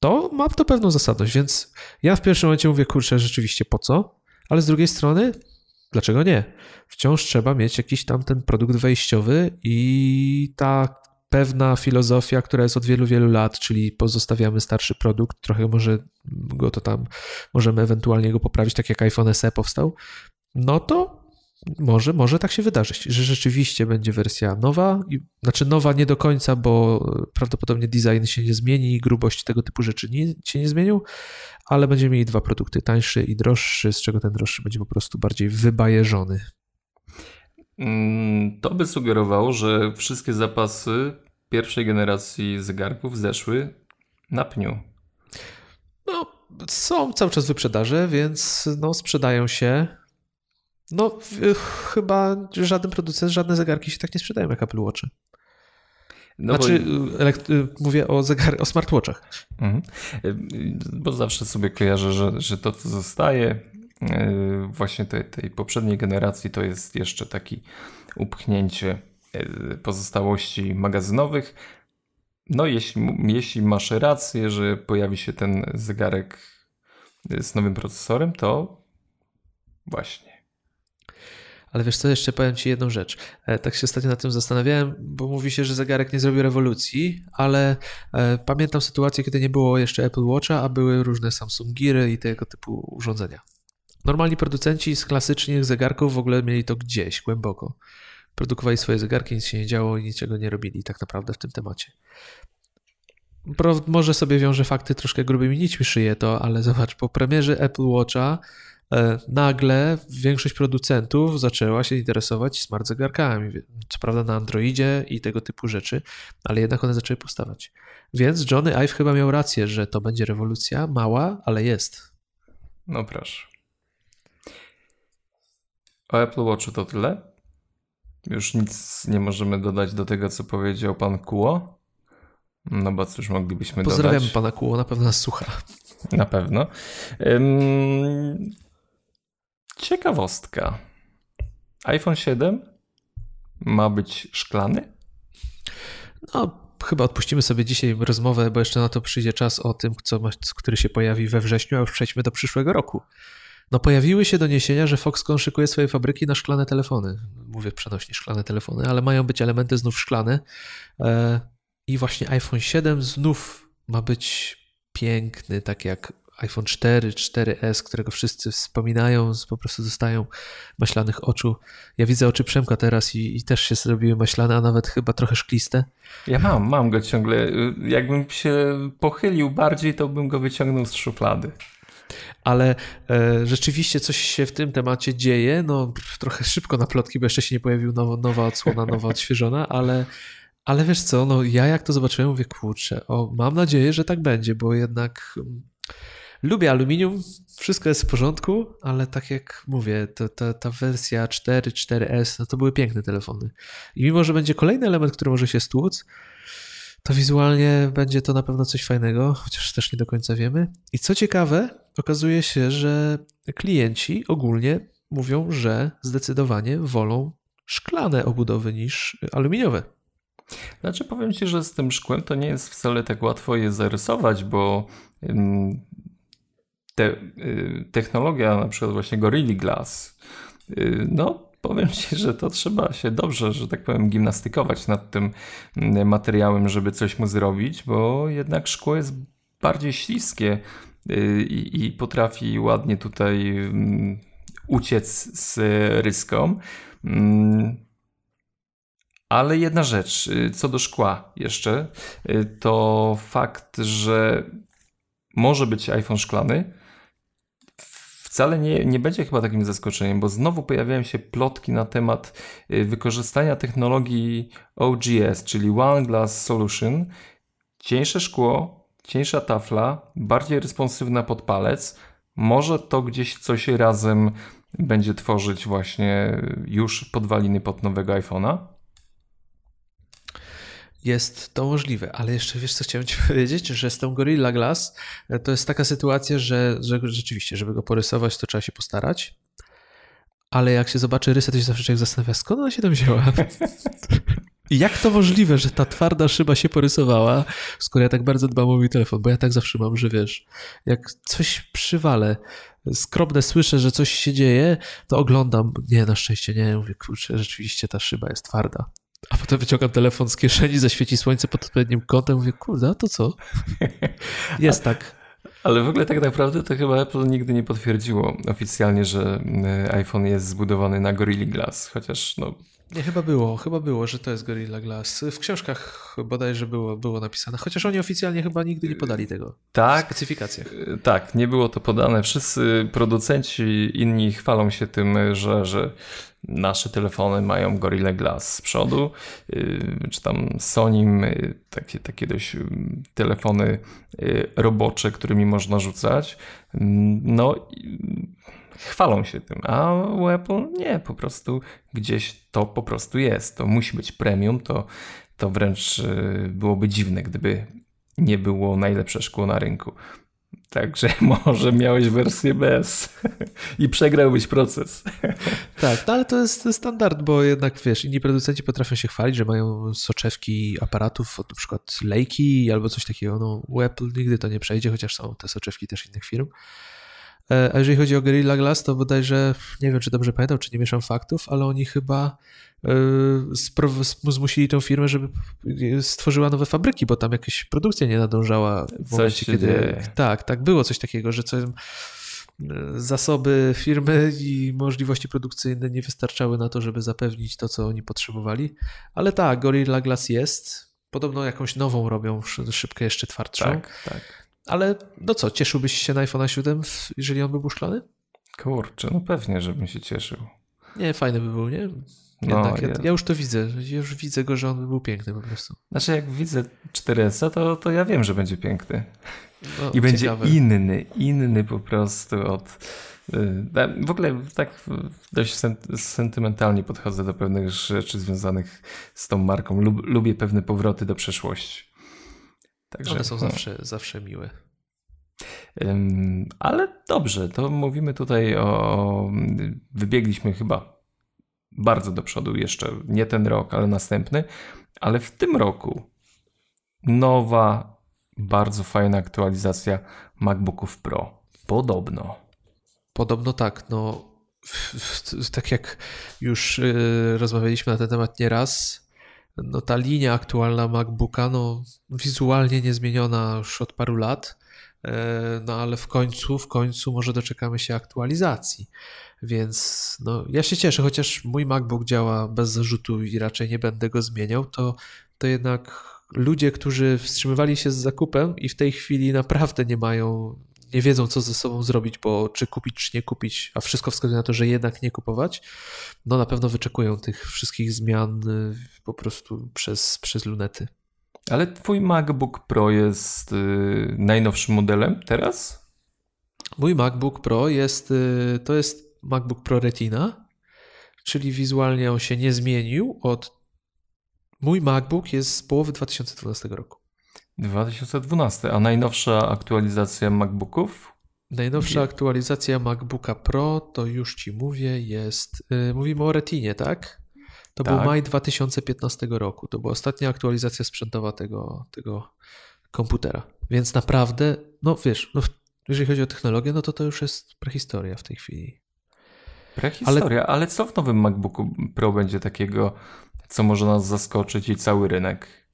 to ma to pewną zasadność, więc ja w pierwszym momencie mówię, kurczę, rzeczywiście po co? Ale z drugiej strony, dlaczego nie? Wciąż trzeba mieć jakiś tam ten produkt wejściowy i ta pewna filozofia, która jest od wielu, wielu lat, czyli pozostawiamy starszy produkt, trochę może go to tam, możemy ewentualnie go poprawić, tak jak iPhone SE powstał, no to może, może tak się wydarzyć, że rzeczywiście będzie wersja nowa, znaczy nowa nie do końca, bo prawdopodobnie design się nie zmieni grubość tego typu rzeczy nie, się nie zmienią, ale będziemy mieli dwa produkty, tańszy i droższy, z czego ten droższy będzie po prostu bardziej wybajeżony. Mm, to by sugerowało, że wszystkie zapasy pierwszej generacji zegarków zeszły na pniu. No, są cały czas wyprzedaże, więc no, sprzedają się. No, chyba żaden producent, żadne zegarki się tak nie sprzedają jak Apple Watchy. No znaczy, bo... Y, mówię o zegar, o smartwatchach. Mhm. Bo zawsze sobie kojarzę, że, że to, co zostaje y, właśnie tej, tej poprzedniej generacji, to jest jeszcze taki upchnięcie y, pozostałości magazynowych. No, jeśli, jeśli masz rację, że pojawi się ten zegarek z nowym procesorem, to właśnie ale wiesz co, jeszcze powiem Ci jedną rzecz. E, tak się ostatnio nad tym zastanawiałem, bo mówi się, że zegarek nie zrobił rewolucji, ale e, pamiętam sytuację, kiedy nie było jeszcze Apple Watcha, a były różne Samsung Geary i tego typu urządzenia. Normalni producenci z klasycznych zegarków w ogóle mieli to gdzieś, głęboko. Produkowali swoje zegarki, nic się nie działo i niczego nie robili tak naprawdę w tym temacie. Może sobie wiąże fakty troszkę grubymi nićmi szyję to, ale zobacz, po premierze Apple Watcha E, nagle większość producentów zaczęła się interesować smart zegarkami. Co prawda na Androidzie i tego typu rzeczy, ale jednak one zaczęły powstawać. Więc Johnny Ive chyba miał rację, że to będzie rewolucja mała, ale jest. No proszę. O Apple Watchu to tyle. Już nic nie możemy dodać do tego, co powiedział pan Kuo. No bo cóż moglibyśmy dodać. Pozdrawiam pana Kuo, na pewno nas słucha. Na pewno. Um, Ciekawostka. iPhone 7 ma być szklany? No, chyba odpuścimy sobie dzisiaj rozmowę, bo jeszcze na to przyjdzie czas o tym, co ma, który się pojawi we wrześniu, a już przejdźmy do przyszłego roku. No, pojawiły się doniesienia, że Foxconn szykuje swoje fabryki na szklane telefony. Mówię przenośnie szklane telefony, ale mają być elementy znów szklane. E, I właśnie iPhone 7 znów ma być piękny, tak jak iPhone 4, 4S, którego wszyscy wspominają, po prostu dostają maślanych oczu. Ja widzę oczy Przemka teraz i, i, też się zrobiły maślane, a nawet chyba trochę szkliste. Ja mam, mam go ciągle. Jakbym się pochylił bardziej, to bym go wyciągnął z szuflady. Ale e, rzeczywiście coś się w tym temacie dzieje. No, trochę szybko na plotki, bo jeszcze się nie pojawił nowa, nowa odsłona, nowa odświeżona, ale, ale wiesz co, no ja jak to zobaczyłem, mówię, kurczę, o, mam nadzieję, że tak będzie, bo jednak Lubię aluminium, wszystko jest w porządku, ale tak jak mówię, to, to, ta wersja 4, 4S, no to były piękne telefony. I mimo, że będzie kolejny element, który może się stłuc, to wizualnie będzie to na pewno coś fajnego, chociaż też nie do końca wiemy. I co ciekawe, okazuje się, że klienci ogólnie mówią, że zdecydowanie wolą szklane obudowy niż aluminiowe. Znaczy powiem Ci, że z tym szkłem to nie jest wcale tak łatwo je zarysować, bo te, y, technologia na przykład właśnie Gorilla Glass y, no, powiem Ci, że to trzeba się dobrze, że tak powiem, gimnastykować nad tym mm, materiałem, żeby coś mu zrobić, bo jednak szkło jest bardziej śliskie y, i, i potrafi ładnie tutaj mm, uciec z ryską. Mm, ale jedna rzecz, y, co do szkła jeszcze, y, to fakt, że może być iPhone szklany, wcale nie, nie będzie chyba takim zaskoczeniem, bo znowu pojawiają się plotki na temat y, wykorzystania technologii OGS, czyli One Glass Solution. Cieńsze szkło, cieńsza tafla, bardziej responsywna pod palec. Może to gdzieś coś razem będzie tworzyć właśnie już podwaliny pod nowego iPhone'a? Jest to możliwe, ale jeszcze wiesz, co chciałem Ci powiedzieć, że z tą Gorilla Glass e, to jest taka sytuacja, że, że rzeczywiście, żeby go porysować, to trzeba się postarać. Ale jak się zobaczy rysę, to się zawsze człowiek zastanawia, skąd ona się tam wzięła? Jak to możliwe, że ta twarda szyba się porysowała, skoro ja tak bardzo dbam o mój telefon? Bo ja tak zawsze mam, że wiesz, jak coś przywalę, skromne słyszę, że coś się dzieje, to oglądam. Nie, na szczęście nie. Mówię, kurczę, rzeczywiście ta szyba jest twarda. A potem wyciągam telefon z kieszeni, zaświeci słońce pod odpowiednim kątem, mówię, kurde, a to co? Jest tak. Ale w ogóle tak naprawdę to chyba Apple nigdy nie potwierdziło oficjalnie, że e, iPhone jest zbudowany na Gorilla Glass, chociaż no... Nie, chyba było, chyba było, że to jest Gorilla Glass. W książkach bodajże było, było napisane, chociaż oni oficjalnie chyba nigdy nie podali tego tak, w specyfikacjach. E, tak, nie było to podane. Wszyscy producenci inni chwalą się tym, że, że nasze telefony mają Gorilla Glass z przodu, y, czy tam Sony, y, takie, takie dość telefony robocze, którymi można rzucać. No, chwalą się tym, a u Apple nie, po prostu gdzieś to po prostu jest. To musi być premium, to, to wręcz byłoby dziwne, gdyby nie było najlepsze szkło na rynku. Także może miałeś wersję bez i przegrałbyś proces. Tak, no ale to jest standard, bo jednak wiesz, inni producenci potrafią się chwalić, że mają soczewki aparatów od przykład Leica albo coś takiego. No, u Apple nigdy to nie przejdzie, chociaż są te soczewki też innych firm. E, a jeżeli chodzi o Gorilla Glass, to bodajże, nie wiem czy dobrze pamiętam, czy nie mieszam faktów, ale oni chyba e, zmusili tą firmę, żeby stworzyła nowe fabryki, bo tam jakaś produkcja nie nadążała w momencie, kiedy. Dzieje. Tak, tak, było coś takiego, że coś, e, zasoby firmy i możliwości produkcyjne nie wystarczały na to, żeby zapewnić to, co oni potrzebowali. Ale tak, Gorilla Glass jest. Podobno jakąś nową robią, szybkę jeszcze twardszą. Tak, tak. Ale no co, cieszyłbyś się na iPhone 7, jeżeli on był szklany? Kurczę, no pewnie, żebym się cieszył. Nie, fajny by był, nie? No, Jednak no, ja, ja, już to widzę. Ja już widzę go, że on by był piękny po prostu. Znaczy, jak widzę 4S, to, to ja wiem, że będzie piękny. No, I będzie ciekawe. inny, inny po prostu od. Y, w ogóle tak dość sentymentalnie podchodzę do pewnych rzeczy związanych z tą marką. lubię pewne powroty do przeszłości. Także, One są no. zawsze, zawsze miłe. Ale dobrze, to mówimy tutaj o. Wybiegliśmy chyba bardzo do przodu, jeszcze nie ten rok, ale następny. Ale w tym roku nowa, bardzo fajna aktualizacja MacBooków Pro. Podobno. Podobno tak. No, tak jak już y, rozmawialiśmy na ten temat nieraz, no ta linia aktualna MacBooka, no wizualnie niezmieniona już od paru lat, e, no ale w końcu, w końcu może doczekamy się aktualizacji. Więc no, ja się cieszę, chociaż mój MacBook działa bez zarzutu i raczej nie będę go zmieniał, to, to jednak ludzie, którzy wstrzymywali się z zakupem i w tej chwili naprawdę nie mają nie wiedzą, co ze sobą zrobić, bo czy kupić, czy nie kupić, a wszystko wskazuje na to, że jednak nie kupować, no na pewno wyczekują tych wszystkich zmian y, po prostu przez, przez lunety. Ale twój MacBook Pro jest yy, najnowszym modelem teraz? Mój MacBook Pro jest, yy, to jest MacBook Pro Retina, czyli wizualnie on się nie zmienił od Mój MacBook jest z połowy 2012 roku. 2012, a najnowsza aktualizacja MacBooków? Najnowsza aktualizacja MacBooka Pro, to już ci mówię, jest. Yy, mówimy o Retinie, tak? To tak. był maj 2015 roku. To była ostatnia aktualizacja sprzętowa tego, tego komputera. Więc naprawdę, no wiesz, no, jeżeli chodzi o technologię, no to to już jest prehistoria w tej chwili. Prehistoria, ale... ale co w nowym MacBooku Pro będzie takiego, co może nas zaskoczyć i cały rynek?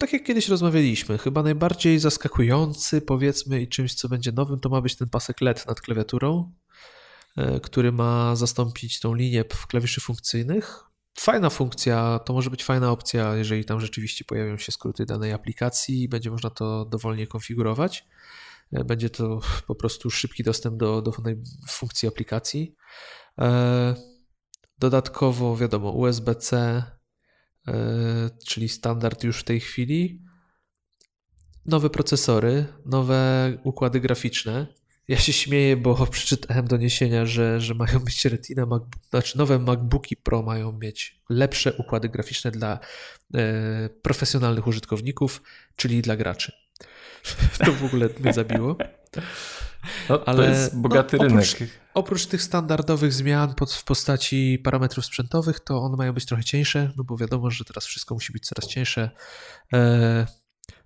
Tak jak kiedyś rozmawialiśmy, chyba najbardziej zaskakujący, powiedzmy, i czymś, co będzie nowym, to ma być ten pasek LED nad klawiaturą, e, który ma zastąpić tą linię w klawiszy funkcyjnych. Fajna funkcja, to może być fajna opcja, jeżeli tam rzeczywiście pojawią się skróty danej aplikacji i będzie można to dowolnie konfigurować. E, będzie to po prostu szybki dostęp do, do funkcji aplikacji. E, dodatkowo, wiadomo, USB-C, czyli standard już w tej chwili. Nowe procesory, nowe układy graficzne. Ja się śmieję, bo przeczytałem doniesienia, że, że mają być Retina, MacBook, znaczy nowe MacBooki Pro mają mieć lepsze układy graficzne dla e, profesjonalnych użytkowników, czyli dla graczy. To w ogóle mnie zabiło. No, Ale to jest bogaty no, oprócz, rynek. Oprócz tych standardowych zmian pod, w postaci parametrów sprzętowych, to one mają być trochę cieńsze, no bo wiadomo, że teraz wszystko musi być coraz cieńsze. E,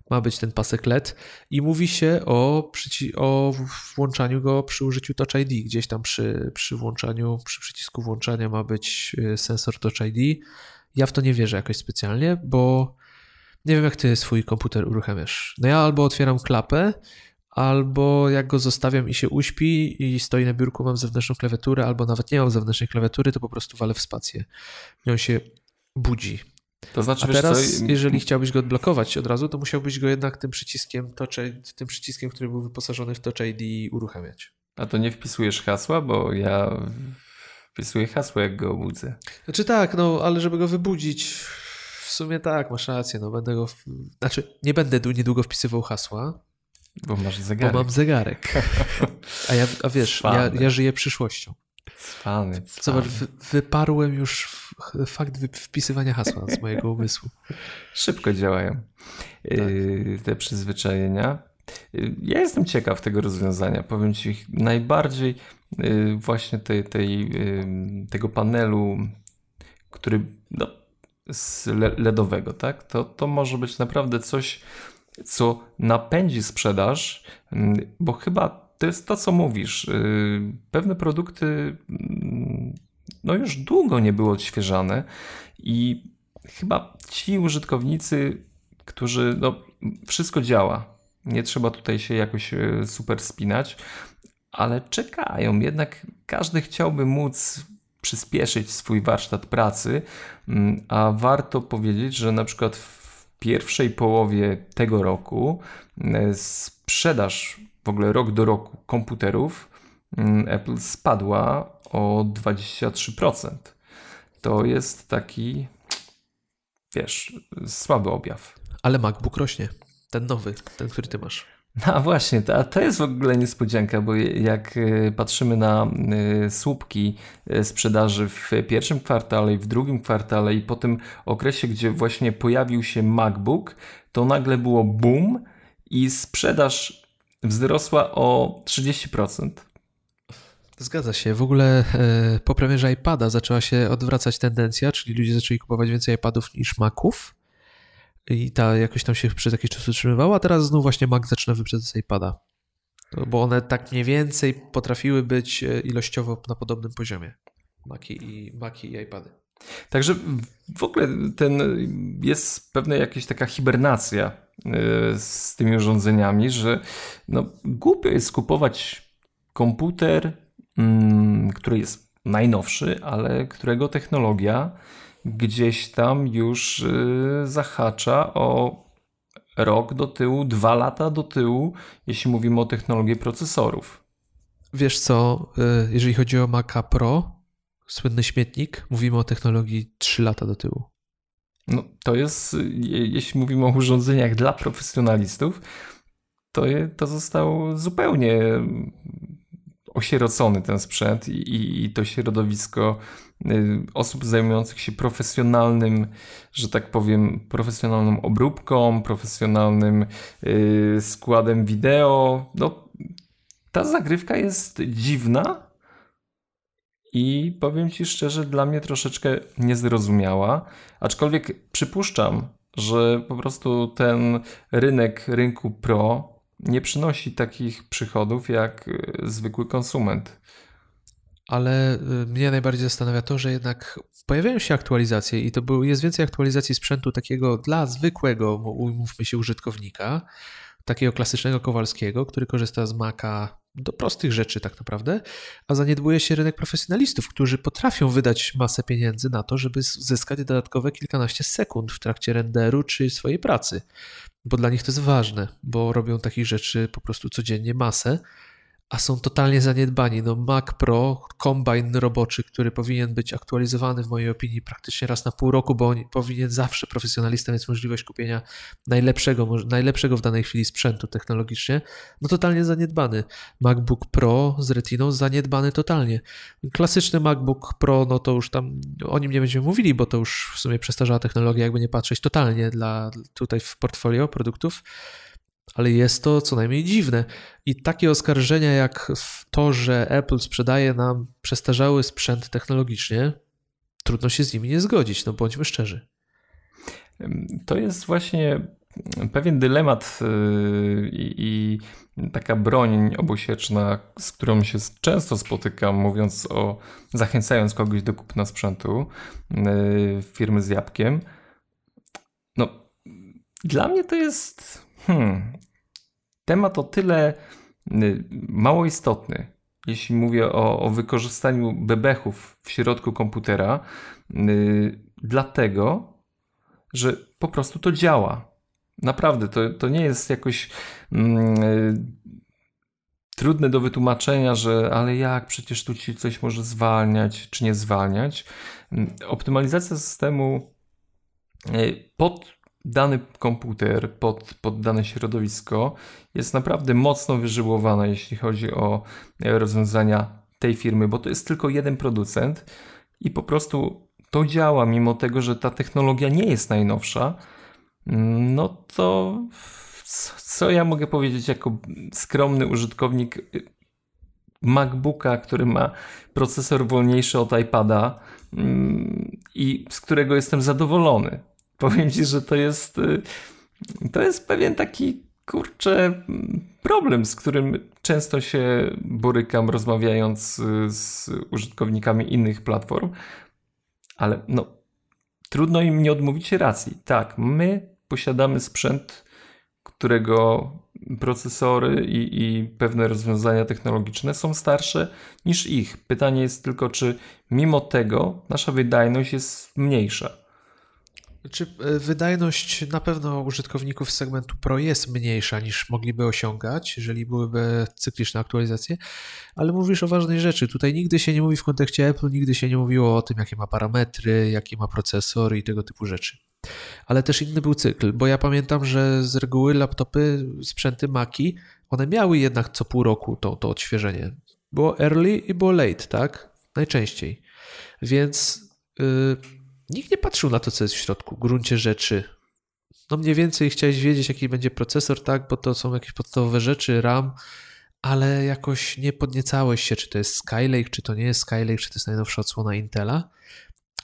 ma być ten pasek LED i mówi się o, o włączaniu go przy użyciu Touch ID. Gdzieś tam przy, przy włączaniu, przy przycisku włączania ma być e, sensor Touch ID. Ja w to nie wierzę jakoś specjalnie, bo nie wiem, jak ty swój komputer uruchamiasz. No ja albo otwieram klapę, albo jak go zostawiam i się uśpi i stoi na biurku, mam zewnętrzną klawiaturę, albo nawet nie mam zewnętrznej klawiatury, to po prostu walę w spację. I on się budzi. To znaczy, A teraz, co? jeżeli chciałbyś go odblokować od razu, to musiałbyś go jednak tym przyciskiem, touch, tym przyciskiem, który był wyposażony w Touch ID uruchamiać. A to nie wpisujesz hasła, bo ja wpisuję hasło, jak go obudzę. Znaczy tak, no ale żeby go wybudzić, w sumie tak, masz rację, no będę go, w... znaczy nie będę niedługo wpisywał hasła. Bo masz zegarek. Bo mam zegarek. A, ja, a wiesz, ja, ja, żyję przyszłością. Cwany, cwany. Zobacz, wy, wyparłem już fakt wpisywania hasła z mojego umysłu. Szybko działają tak. yy, te przyzwyczajenia. Yy, ja jestem ciekaw tego rozwiązania. Powiem Ci, najbardziej yy, właśnie tej, tej, tego panelu, który no, z LEDowego, tak? To, to może być naprawdę coś, co napędzi sprzedaż, mm, bo chyba to jest to, co mówisz. Y, pewne produkty mm, no już długo nie były odświeżane i chyba ci użytkownicy, którzy no, wszystko działa, nie trzeba tutaj się jakoś y, super spinać, ale czekają. Jednak każdy chciałby móc przyspieszyć swój warsztat pracy, mm, a warto powiedzieć, że na przykład w pierwszej połowie tego roku e, sprzedaż w ogóle rok do roku komputerów mm, Apple spadła o 23%. To jest taki, wiesz, słaby objaw. Ale MacBook rośnie. Ten nowy, ten, który ty masz. No właśnie, to, to jest w ogóle niespodzianka, bo jak e, patrzymy na e, słupki e, sprzedaży w pierwszym kwartale i w drugim kwartale i po tym okresie, gdzie właśnie pojawił się MacBook, to nagle było boom i sprzedaż wzrosła o 30%. Zgadza się. W ogóle po premierze iPada zaczęła się odwracać tendencja, czyli ludzie zaczęli kupować więcej iPadów niż Maców i ta jakoś tam się przez jakiś czas utrzymywała, a teraz znów właśnie Mac zaczyna wyprzedzać iPada. Bo one tak mniej więcej potrafiły być e, ilościowo na podobnym poziomie. Maki i, i iPady. Także w ogóle ten jest pewna jakaś taka hibernacja e, z tymi urządzeniami, że no, głupio jest kupować komputer, mm, który jest najnowszy, ale którego technologia gdzieś tam już y, zahacza o rok do tyłu, dwa lata do tyłu, jeśli mówimy o technologii procesorów. Wiesz co, y, jeżeli chodzi o Maca Pro, słynny śmietnik, mówimy o technologii 3 lata do tyłu. No, to jest, jeśli mówimy o urządzeniach dla profesjonalistów, to, to został zupełnie osierocony ten sprzęt i, i, to środowisko y, osób zajmujących się profesjonalnym, że tak powiem, profesjonalną obróbką, profesjonalnym y, składem wideo. No, ta zagrywka jest dziwna i powiem Ci szczerze, dla mnie troszeczkę niezrozumiała, aczkolwiek przypuszczam, że po prostu ten rynek rynku pro nie przynosi takich przychodów jak e, zwykły konsument. ale y, mnie najbardziej zastanawia to, że jednak pojawiają się aktualizacje i to był, jest więcej aktualizacji sprzętu takiego dla zwykłego, umówmy się, użytkownika, takiego klasycznego Kowalskiego, który korzysta z Maca do prostych rzeczy tak naprawdę, a zaniedbuje się rynek profesjonalistów, którzy potrafią wydać masę pieniędzy na to, żeby zyskać dodatkowe kilkanaście sekund w trakcie renderu czy swojej pracy. Bo dla nich to jest ważne, bo robią takich rzeczy po prostu codziennie masę a są totalnie zaniedbani. No Mac Pro, kombajn roboczy, który powinien być aktualizowany w mojej opinii praktycznie raz na pół roku, bo on powinien zawsze profesjonalista mieć możliwość kupienia najlepszego, najlepszego w danej chwili sprzętu technologicznie, no totalnie zaniedbany. MacBook Pro z Retiną zaniedbany totalnie. Klasyczny MacBook Pro, no to już tam o nim nie będziemy mówili, bo to już w sumie przestarzała technologia, jakby nie patrzeć totalnie dla tutaj w portfolio produktów ale jest to co najmniej dziwne. I takie oskarżenia jak to, że Apple sprzedaje nam przestarzały sprzęt technologicznie, trudno się z nimi nie zgodzić, no bądźmy szczerzy. To jest właśnie pewien dylemat yy, i, taka broń obusieczna, z którą się często spotykam, mówiąc o, zachęcając kogoś do kupna sprzętu yy, firmy z jabłkiem. No, dla mnie to jest hmm, temat o tyle y, mało istotny, jeśli mówię o, o wykorzystaniu bebechów w środku komputera, yy, dlatego, że po prostu to działa. Naprawdę, to, to nie jest jakoś yy, trudne do wytłumaczenia, że ale jak, przecież tu ci coś może zwalniać, czy nie zwalniać. Yy, optymalizacja systemu y, pod dany komputer, pod, pod dane środowisko jest naprawdę mocno wyżyłowana, jeśli chodzi o e, rozwiązania tej firmy, bo to jest tylko jeden producent i po prostu to działa, mimo tego, że ta technologia nie jest najnowsza. No to co ja mogę powiedzieć jako skromny użytkownik MacBooka, który ma procesor wolniejszy od iPada mm, i z którego jestem zadowolony powiem ci, że to jest, y, to jest pewien taki kurczę problem, z którym często się borykam rozmawiając z użytkownikami innych platform, ale no trudno im nie odmówić racji. Tak, my posiadamy sprzęt, którego procesory i, i pewne rozwiązania technologiczne są starsze niż ich. Pytanie jest tylko, czy mimo tego nasza wydajność jest mniejsza. Czy e, wydajność na pewno użytkowników segmentu Pro jest mniejsza niż mogliby osiągać, jeżeli byłyby cykliczne aktualizacje, ale mówisz o ważnej rzeczy. Tutaj nigdy się nie mówi w kontekście Apple, nigdy się nie mówiło o tym, jakie ma parametry, jaki ma procesor i tego typu rzeczy. Ale też inny był cykl, bo ja pamiętam, że z reguły laptopy, sprzęty Maki, one miały jednak co pół roku to, to odświeżenie. Było early i było late, tak? Najczęściej. Więc. Yy, nikt nie patrzył na to, co jest w środku, w gruncie rzeczy. No mniej więcej chciałeś wiedzieć, jaki będzie procesor, tak, bo to są jakieś podstawowe rzeczy, RAM, ale jakoś nie podniecałeś się, czy to jest Skylake, czy to nie jest Skylake, czy to jest najnowsza odsłona Intela,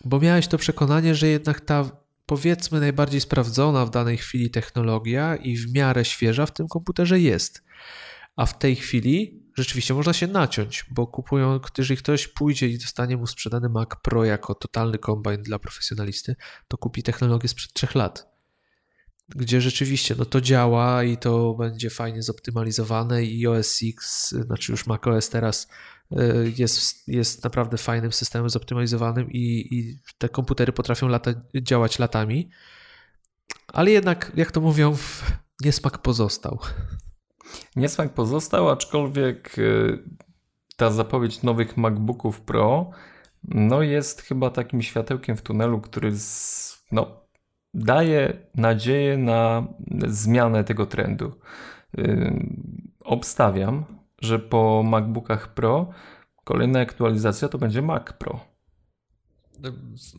bo miałeś to przekonanie, że jednak ta powiedzmy najbardziej sprawdzona w danej chwili technologia i w miarę świeża w tym komputerze jest. A w tej chwili rzeczywiście można się naciąć, bo kupują, jeżeli ktoś pójdzie i dostanie mu sprzedany Mac Pro jako totalny kombajn dla profesjonalisty, to kupi technologię sprzed trzech lat. Gdzie rzeczywiście no to działa i to będzie fajnie zoptymalizowane i OS X, znaczy już Mac OS teraz y, jest, jest naprawdę fajnym systemem zoptymalizowanym i, i te komputery potrafią lata, działać latami. Ale jednak, jak to mówią, niesmak pozostał. Niesmak pozostał, aczkolwiek y, ta zapowiedź nowych MacBooków Pro no jest chyba takim światełkiem w tunelu, który z, no, daje nadzieję na zmianę tego trendu. Yy, obstawiam, że po MacBookach Pro kolejna aktualizacja to będzie Mac Pro.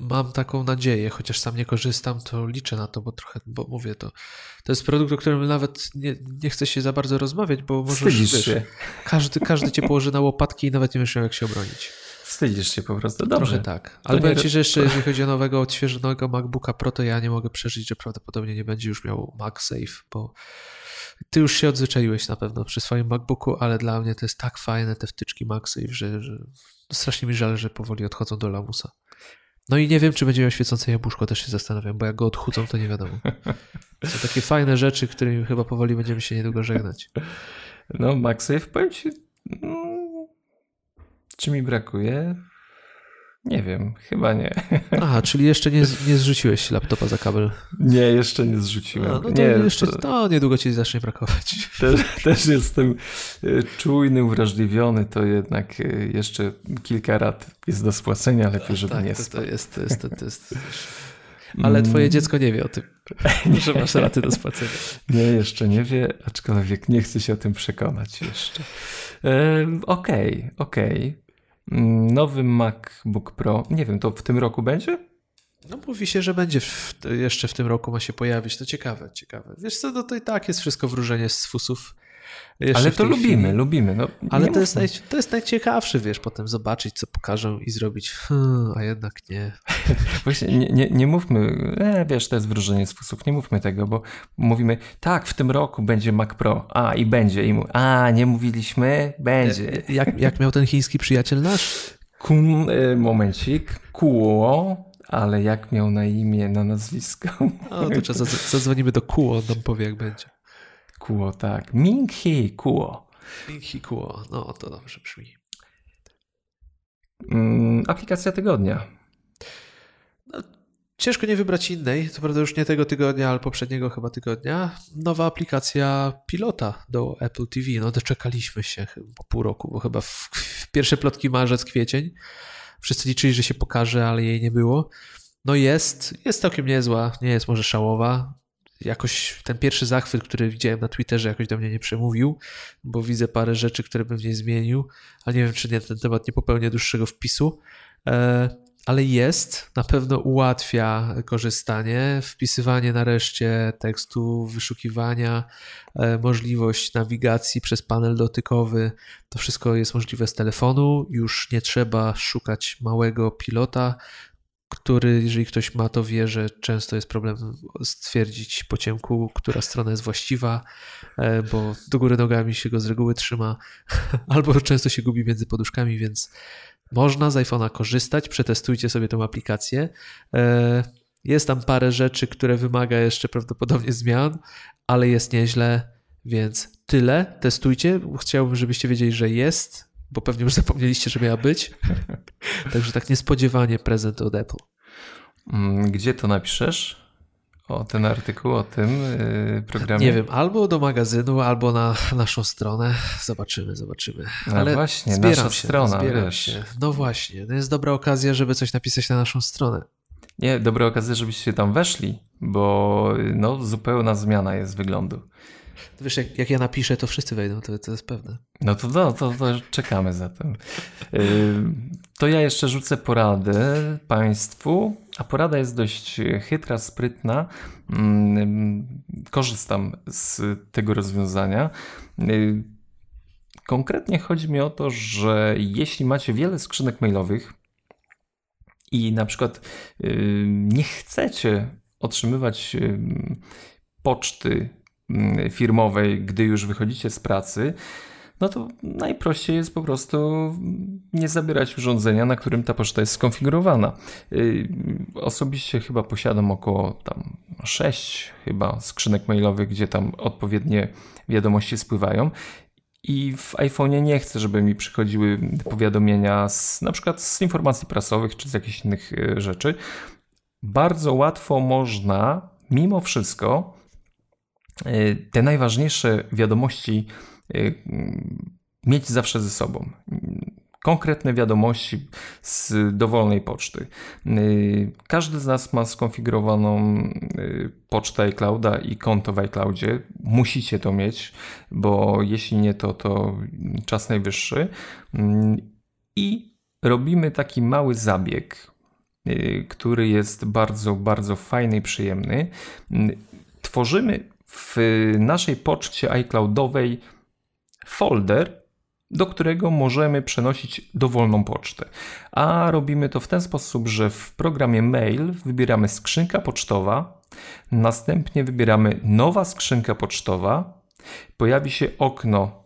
Mam taką nadzieję, chociaż sam nie korzystam, to liczę na to, bo trochę, bo mówię to. To jest produkt, o którym nawet nie, nie chcę się za bardzo rozmawiać, bo możesz, wiesz. Każdy, każdy cię położy na łopatki i nawet nie wiesz jak się obronić. Wstydzisz się po prostu, dobrze. Trochę tak. Ale powiem ci, że jeszcze jeżeli chodzi o nowego, odświeżonego MacBooka Pro, to ja nie mogę przeżyć, że prawdopodobnie nie będzie już miał MagSafe, bo ty już się odzwyczaiłeś na pewno przy swoim MacBooku, ale dla mnie to jest tak fajne te wtyczki MagSafe, że, że strasznie mi żal, że powoli odchodzą do lamusa. No i nie wiem, czy będzie miał świecące jabłuszko, też się zastanawiam, bo jak go odchudzą, to nie wiadomo. Są takie fajne rzeczy, którymi chyba powoli będziemy się niedługo żegnać. No, MagSafe, powiem ci, mm, czy mi brakuje? Nie wiem, chyba nie. Aha, czyli jeszcze nie, nie zrzuciłeś laptopa za kabel. Nie, jeszcze nie zrzuciłem. A, no to nie, jeszcze, to- no niedługo ci zacznie brakować. Też, też jestem e, czujny, uwrażliwiony, to jednak e, jeszcze kilka rat jest do spłacenia, lepiej, żeby tak, nie to, to jest, to jest, to jest. Ale twoje dziecko nie wie o tym, że masz raty do spłacenia. Nie, jeszcze nie wie, aczkolwiek nie chcę się o tym przekonać jeszcze. E, Okej, okej. Mm, Nowy MacBook Pro, nie wiem, to w tym roku będzie? No mówi się, że będzie w, jeszcze w tym roku ma się pojawić. To ciekawe, ciekawe. Wiesz co, no to i tak jest wszystko wróżenie z fusów. Ale to lubimy, chwili. lubimy. No, Ale to jest, naj, to jest najciekawsze, wiesz, potem zobaczyć, co pokażą i zrobić, hmm, a jednak nie. Właśnie nie, nie, nie mówmy, e, wiesz, to jest wróżenie z fusów, nie mówmy tego, bo mówimy, tak, w tym roku będzie Mac Pro, a i będzie, i mu, a nie mówiliśmy, będzie. E, Jak, jak miał ten chiński przyjaciel nasz? Kun, e, momencik, Kuo, ale jak miał na imię, na nazwisko? O, to zadzw- zadzwonimy do Kuo, on nam powie, jak będzie. Kuo, tak, Ming Hee Kuo. Minki Kuo, no to dobrze brzmi. Mm, aplikacja tygodnia. Ciężko nie wybrać innej, to prawda już nie tego tygodnia, ale poprzedniego chyba tygodnia. Nowa aplikacja pilota do Apple TV. No doczekaliśmy się po pół roku, bo chyba w, w pierwsze plotki marzec, kwiecień. Wszyscy liczyli, że się pokaże, ale jej nie było. No jest, jest całkiem niezła, nie jest może szałowa. Jakoś ten pierwszy zachwyt, który widziałem na Twitterze, jakoś do mnie nie przemówił, bo widzę parę rzeczy, które bym w niej zmienił, ale nie wiem, czy nie, ten temat nie popełnię dłuższego wpisu. E, ale jest, na pewno ułatwia korzystanie, wpisywanie nareszcie tekstu, wyszukiwania, e, możliwość nawigacji przez panel dotykowy. To wszystko jest możliwe z telefonu. Już nie trzeba szukać małego pilota, który, jeżeli ktoś ma, to wie, że często jest problem stwierdzić po ciemku, która strona jest właściwa, e, bo do góry nogami się go z reguły trzyma, albo często się gubi między poduszkami, więc można z iPhone'a korzystać, przetestujcie sobie tą aplikację. E, Jest tam parę rzeczy, które wymaga jeszcze prawdopodobnie zmian, ale jest nieźle, więc tyle. Testujcie. Chciałbym, żebyście wiedzieli, że jest, bo pewnie już zapomnieliście, że miała być. Także tak niespodziewanie prezent od Apple. Mm, Gdzie to napiszesz? O ten artykuł, o tym yy, programie? Nie wiem, albo do magazynu, albo na naszą stronę. Zobaczymy, zobaczymy. No Ale właśnie, nasza się, strona, zbieram wiesz. się. No właśnie, to jest dobra okazja, żeby coś napisać na naszą stronę. Nie, dobra okazja, żebyście tam weszli, bo no, zupełna zmiana jest wyglądu. Wiesz, jak, jak ja napiszę, to wszyscy wejdą, to, to jest pewne. No to, no, to, to czekamy zatem. Yy, To ja jeszcze rzucę poradę Państwu, a porada jest dość chytra, sprytna. Korzystam z tego rozwiązania. Konkretnie chodzi mi o to, że jeśli macie wiele skrzynek mailowych i na przykład nie chcecie otrzymywać poczty firmowej, gdy już wychodzicie z pracy, no to najprościej jest po prostu nie zabierać urządzenia, na którym ta poczta jest skonfigurowana. Yy, Osobiście chyba posiadam około tam 6 chyba skrzynek mailowych, gdzie tam odpowiednie wiadomości spływają. I w iPhone'ie nie chcę, żeby mi przychodziły powiadomienia z, na przykład z informacji prasowych czy z jakichś innych e, rzeczy. Bardzo łatwo można, mimo wszystko, te najważniejsze wiadomości e, mieć zawsze ze sobą. Konkretne wiadomości z dowolnej poczty. Y, Każdy z nas ma skonfigurowaną y, pocztę iClouda i konto w iCloudzie. Musicie to mieć, bo jeśli nie, to, to czas najwyższy. Mm, I robimy taki mały zabieg, y, który jest bardzo, bardzo fajny i przyjemny. Mm, Tworzymy w naszej poczcie iCloudowej folder, do którego możemy przenosić dowolną pocztę. A robimy to w ten sposób, że w programie mail wybieramy skrzynka pocztowa, następnie wybieramy nowa skrzynka pocztowa, pojawi się okno,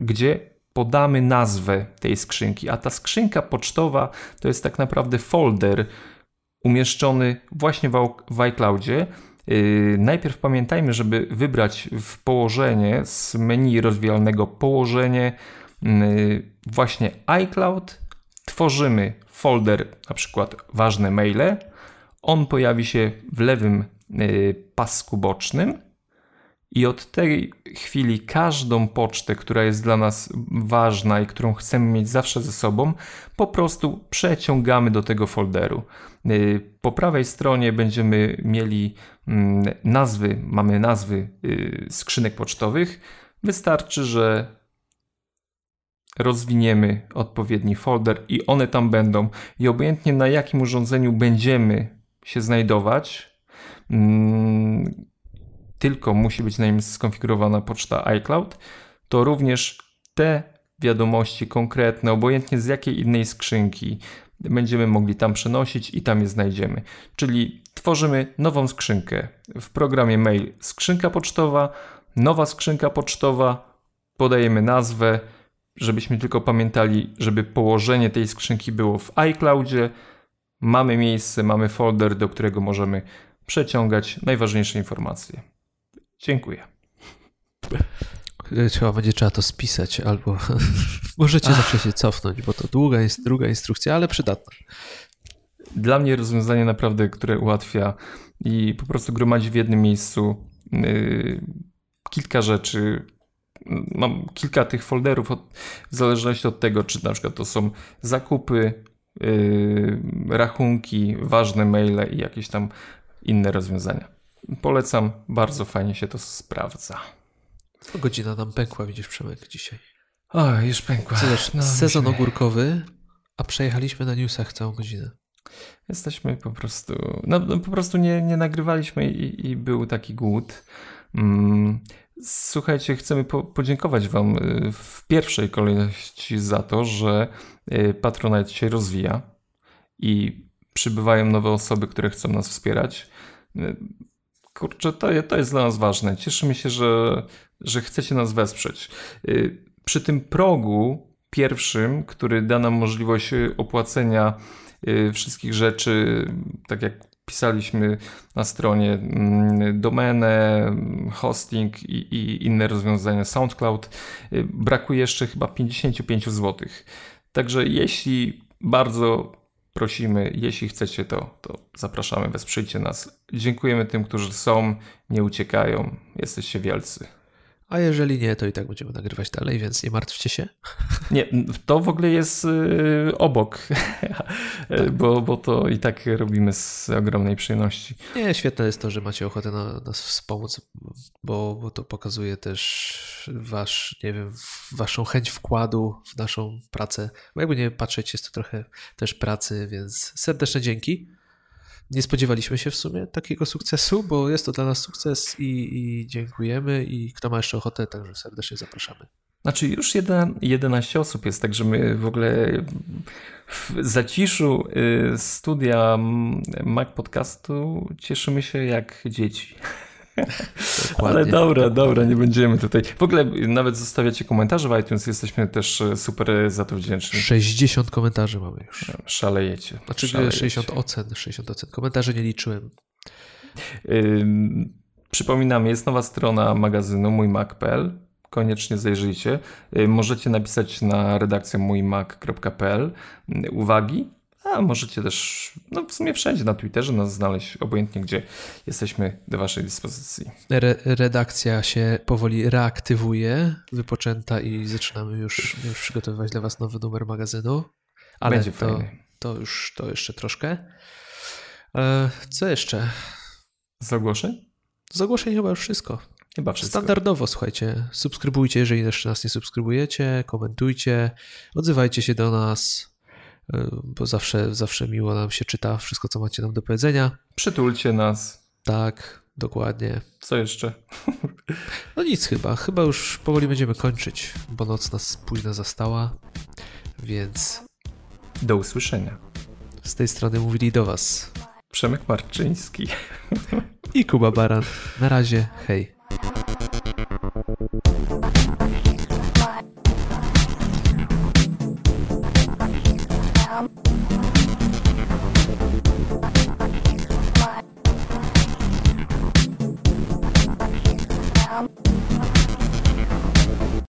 gdzie podamy nazwę tej skrzynki, a ta skrzynka pocztowa to jest tak naprawdę folder umieszczony właśnie w iCloudzie. Yy, najpierw pamiętajmy, żeby wybrać w położenie z menu rozwijalnego położenie yy, właśnie iCloud. Tworzymy folder, na przykład ważne maile. On pojawi się w lewym yy, pasku bocznym i od tej chwili każdą pocztę, która jest dla nas ważna i którą chcemy mieć zawsze ze sobą, po prostu przeciągamy do tego folderu. Y, po prawej stronie będziemy mieli mm, nazwy, mamy nazwy y, skrzynek pocztowych. Wystarczy, że rozwiniemy odpowiedni folder i one tam będą. I obojętnie na jakim urządzeniu będziemy się znajdować, mm, tylko musi być na nim skonfigurowana poczta iCloud, to również te wiadomości konkretne, obojętnie z jakiej innej skrzynki, będziemy mogli tam przenosić i tam je znajdziemy. Czyli tworzymy nową skrzynkę w programie mail skrzynka pocztowa, nowa skrzynka pocztowa, podajemy nazwę, żebyśmy tylko pamiętali, żeby położenie tej skrzynki było w iCloudzie. Mamy miejsce, mamy folder, do którego możemy przeciągać najważniejsze informacje. Dziękuję. Chyba będzie trzeba to spisać, albo możecie Ach. zawsze się cofnąć, bo to długa, jest druga instrukcja, ale przydatna. Dla mnie rozwiązanie naprawdę, które ułatwia i po prostu gromadzi w jednym miejscu yy, kilka rzeczy. Mam kilka tych folderów, od, w zależności od tego, czy na przykład to są zakupy, yy, rachunki, ważne maile i jakieś tam inne rozwiązania. Polecam, bardzo fajnie się to sprawdza. To godzina nam pękła, widzisz Przemek, dzisiaj. O, już pękła. Zobacz, no, sezon musimy... ogórkowy, a przejechaliśmy na newsach całą godzinę. Jesteśmy po prostu, no, no po prostu nie, nie nagrywaliśmy i, i był taki głód. Mm. Słuchajcie, chcemy po, podziękować Wam y, w pierwszej kolejności za to, że y, Patronite się rozwija i przybywają nowe osoby, które chcą nas wspierać. Y, kurczę, to, to jest dla nas ważne. Cieszymy się, że, że chcecie nas wesprzeć. Y, przy tym progu pierwszym, który da nam możliwość opłacenia y, wszystkich rzeczy, tak jak pisaliśmy na stronie, mm, domenę, hosting i, i inne rozwiązania SoundCloud, y, brakuje jeszcze chyba 55 zł. Także jeśli bardzo prosimy, jeśli chcecie to, to zapraszamy, wesprzyjcie nas. Dziękujemy tym, którzy są, nie uciekają, jesteście wielcy. A jeżeli nie, to i tak będziemy nagrywać dalej, więc nie martwcie się. Nie, to w ogóle jest y, obok, tak. bo, bo to i tak robimy z ogromnej przyjemności. Nie, świetne jest to, że macie ochotę na nas wspomóc, bo, bo to pokazuje też wasz, nie wiem, waszą chęć wkładu w naszą pracę. Bo jakby nie patrzeć, jest to trochę też pracy, więc serdeczne dzięki nie spodziewaliśmy się w sumie takiego sukcesu, bo jest to dla nas sukces i, i dziękujemy. I kto ma jeszcze ochotę, także serdecznie zapraszamy. Znaczy, już 11 osób jest, także my w ogóle w zaciszu y, studia Mac Podcastu cieszymy się jak dzieci. Ale dobra, dobra, nie będziemy tutaj. W ogóle nawet zostawiacie komentarze w iTunes, jesteśmy też e, super za to wdzięczni. 60 komentarzy mamy już. Szalejecie. Znaczy szalejecie. 60 ocen, 60 ocen. Komentarzy nie liczyłem. Przypominam, jest nowa strona magazynu mójmac.pl. Koniecznie zajrzyjcie. Możecie napisać na redakcję mójmac.pl uwagi a możecie też, no w sumie wszędzie na Twitterze nas znaleźć, obojętnie gdzie jesteśmy do Waszej dyspozycji. Re redakcja się powoli reaktywuje, wypoczęta i zaczynamy już, już przygotowywać dla Was nowy numer magazynu. Ale Będzie to, fajny. to już to jeszcze troszkę. E, co jeszcze? Z ogłoszeń? Z ogłoszeń chyba już wszystko. Chyba wszystko. Standardowo, słuchajcie, subskrybujcie, jeżeli jeszcze nas nie subskrybujecie, komentujcie, odzywajcie się do nas, bo zawsze, zawsze miło nam się czyta wszystko, co macie nam do powiedzenia. Przytulcie nas. Tak, dokładnie. Co jeszcze? No nic chyba. Chyba już powoli będziemy kończyć, bo noc nas późno zastała, więc... Do usłyszenia. Z tej strony mówili do Was Przemek Marczyński i Kuba Baran. Na razie, hej.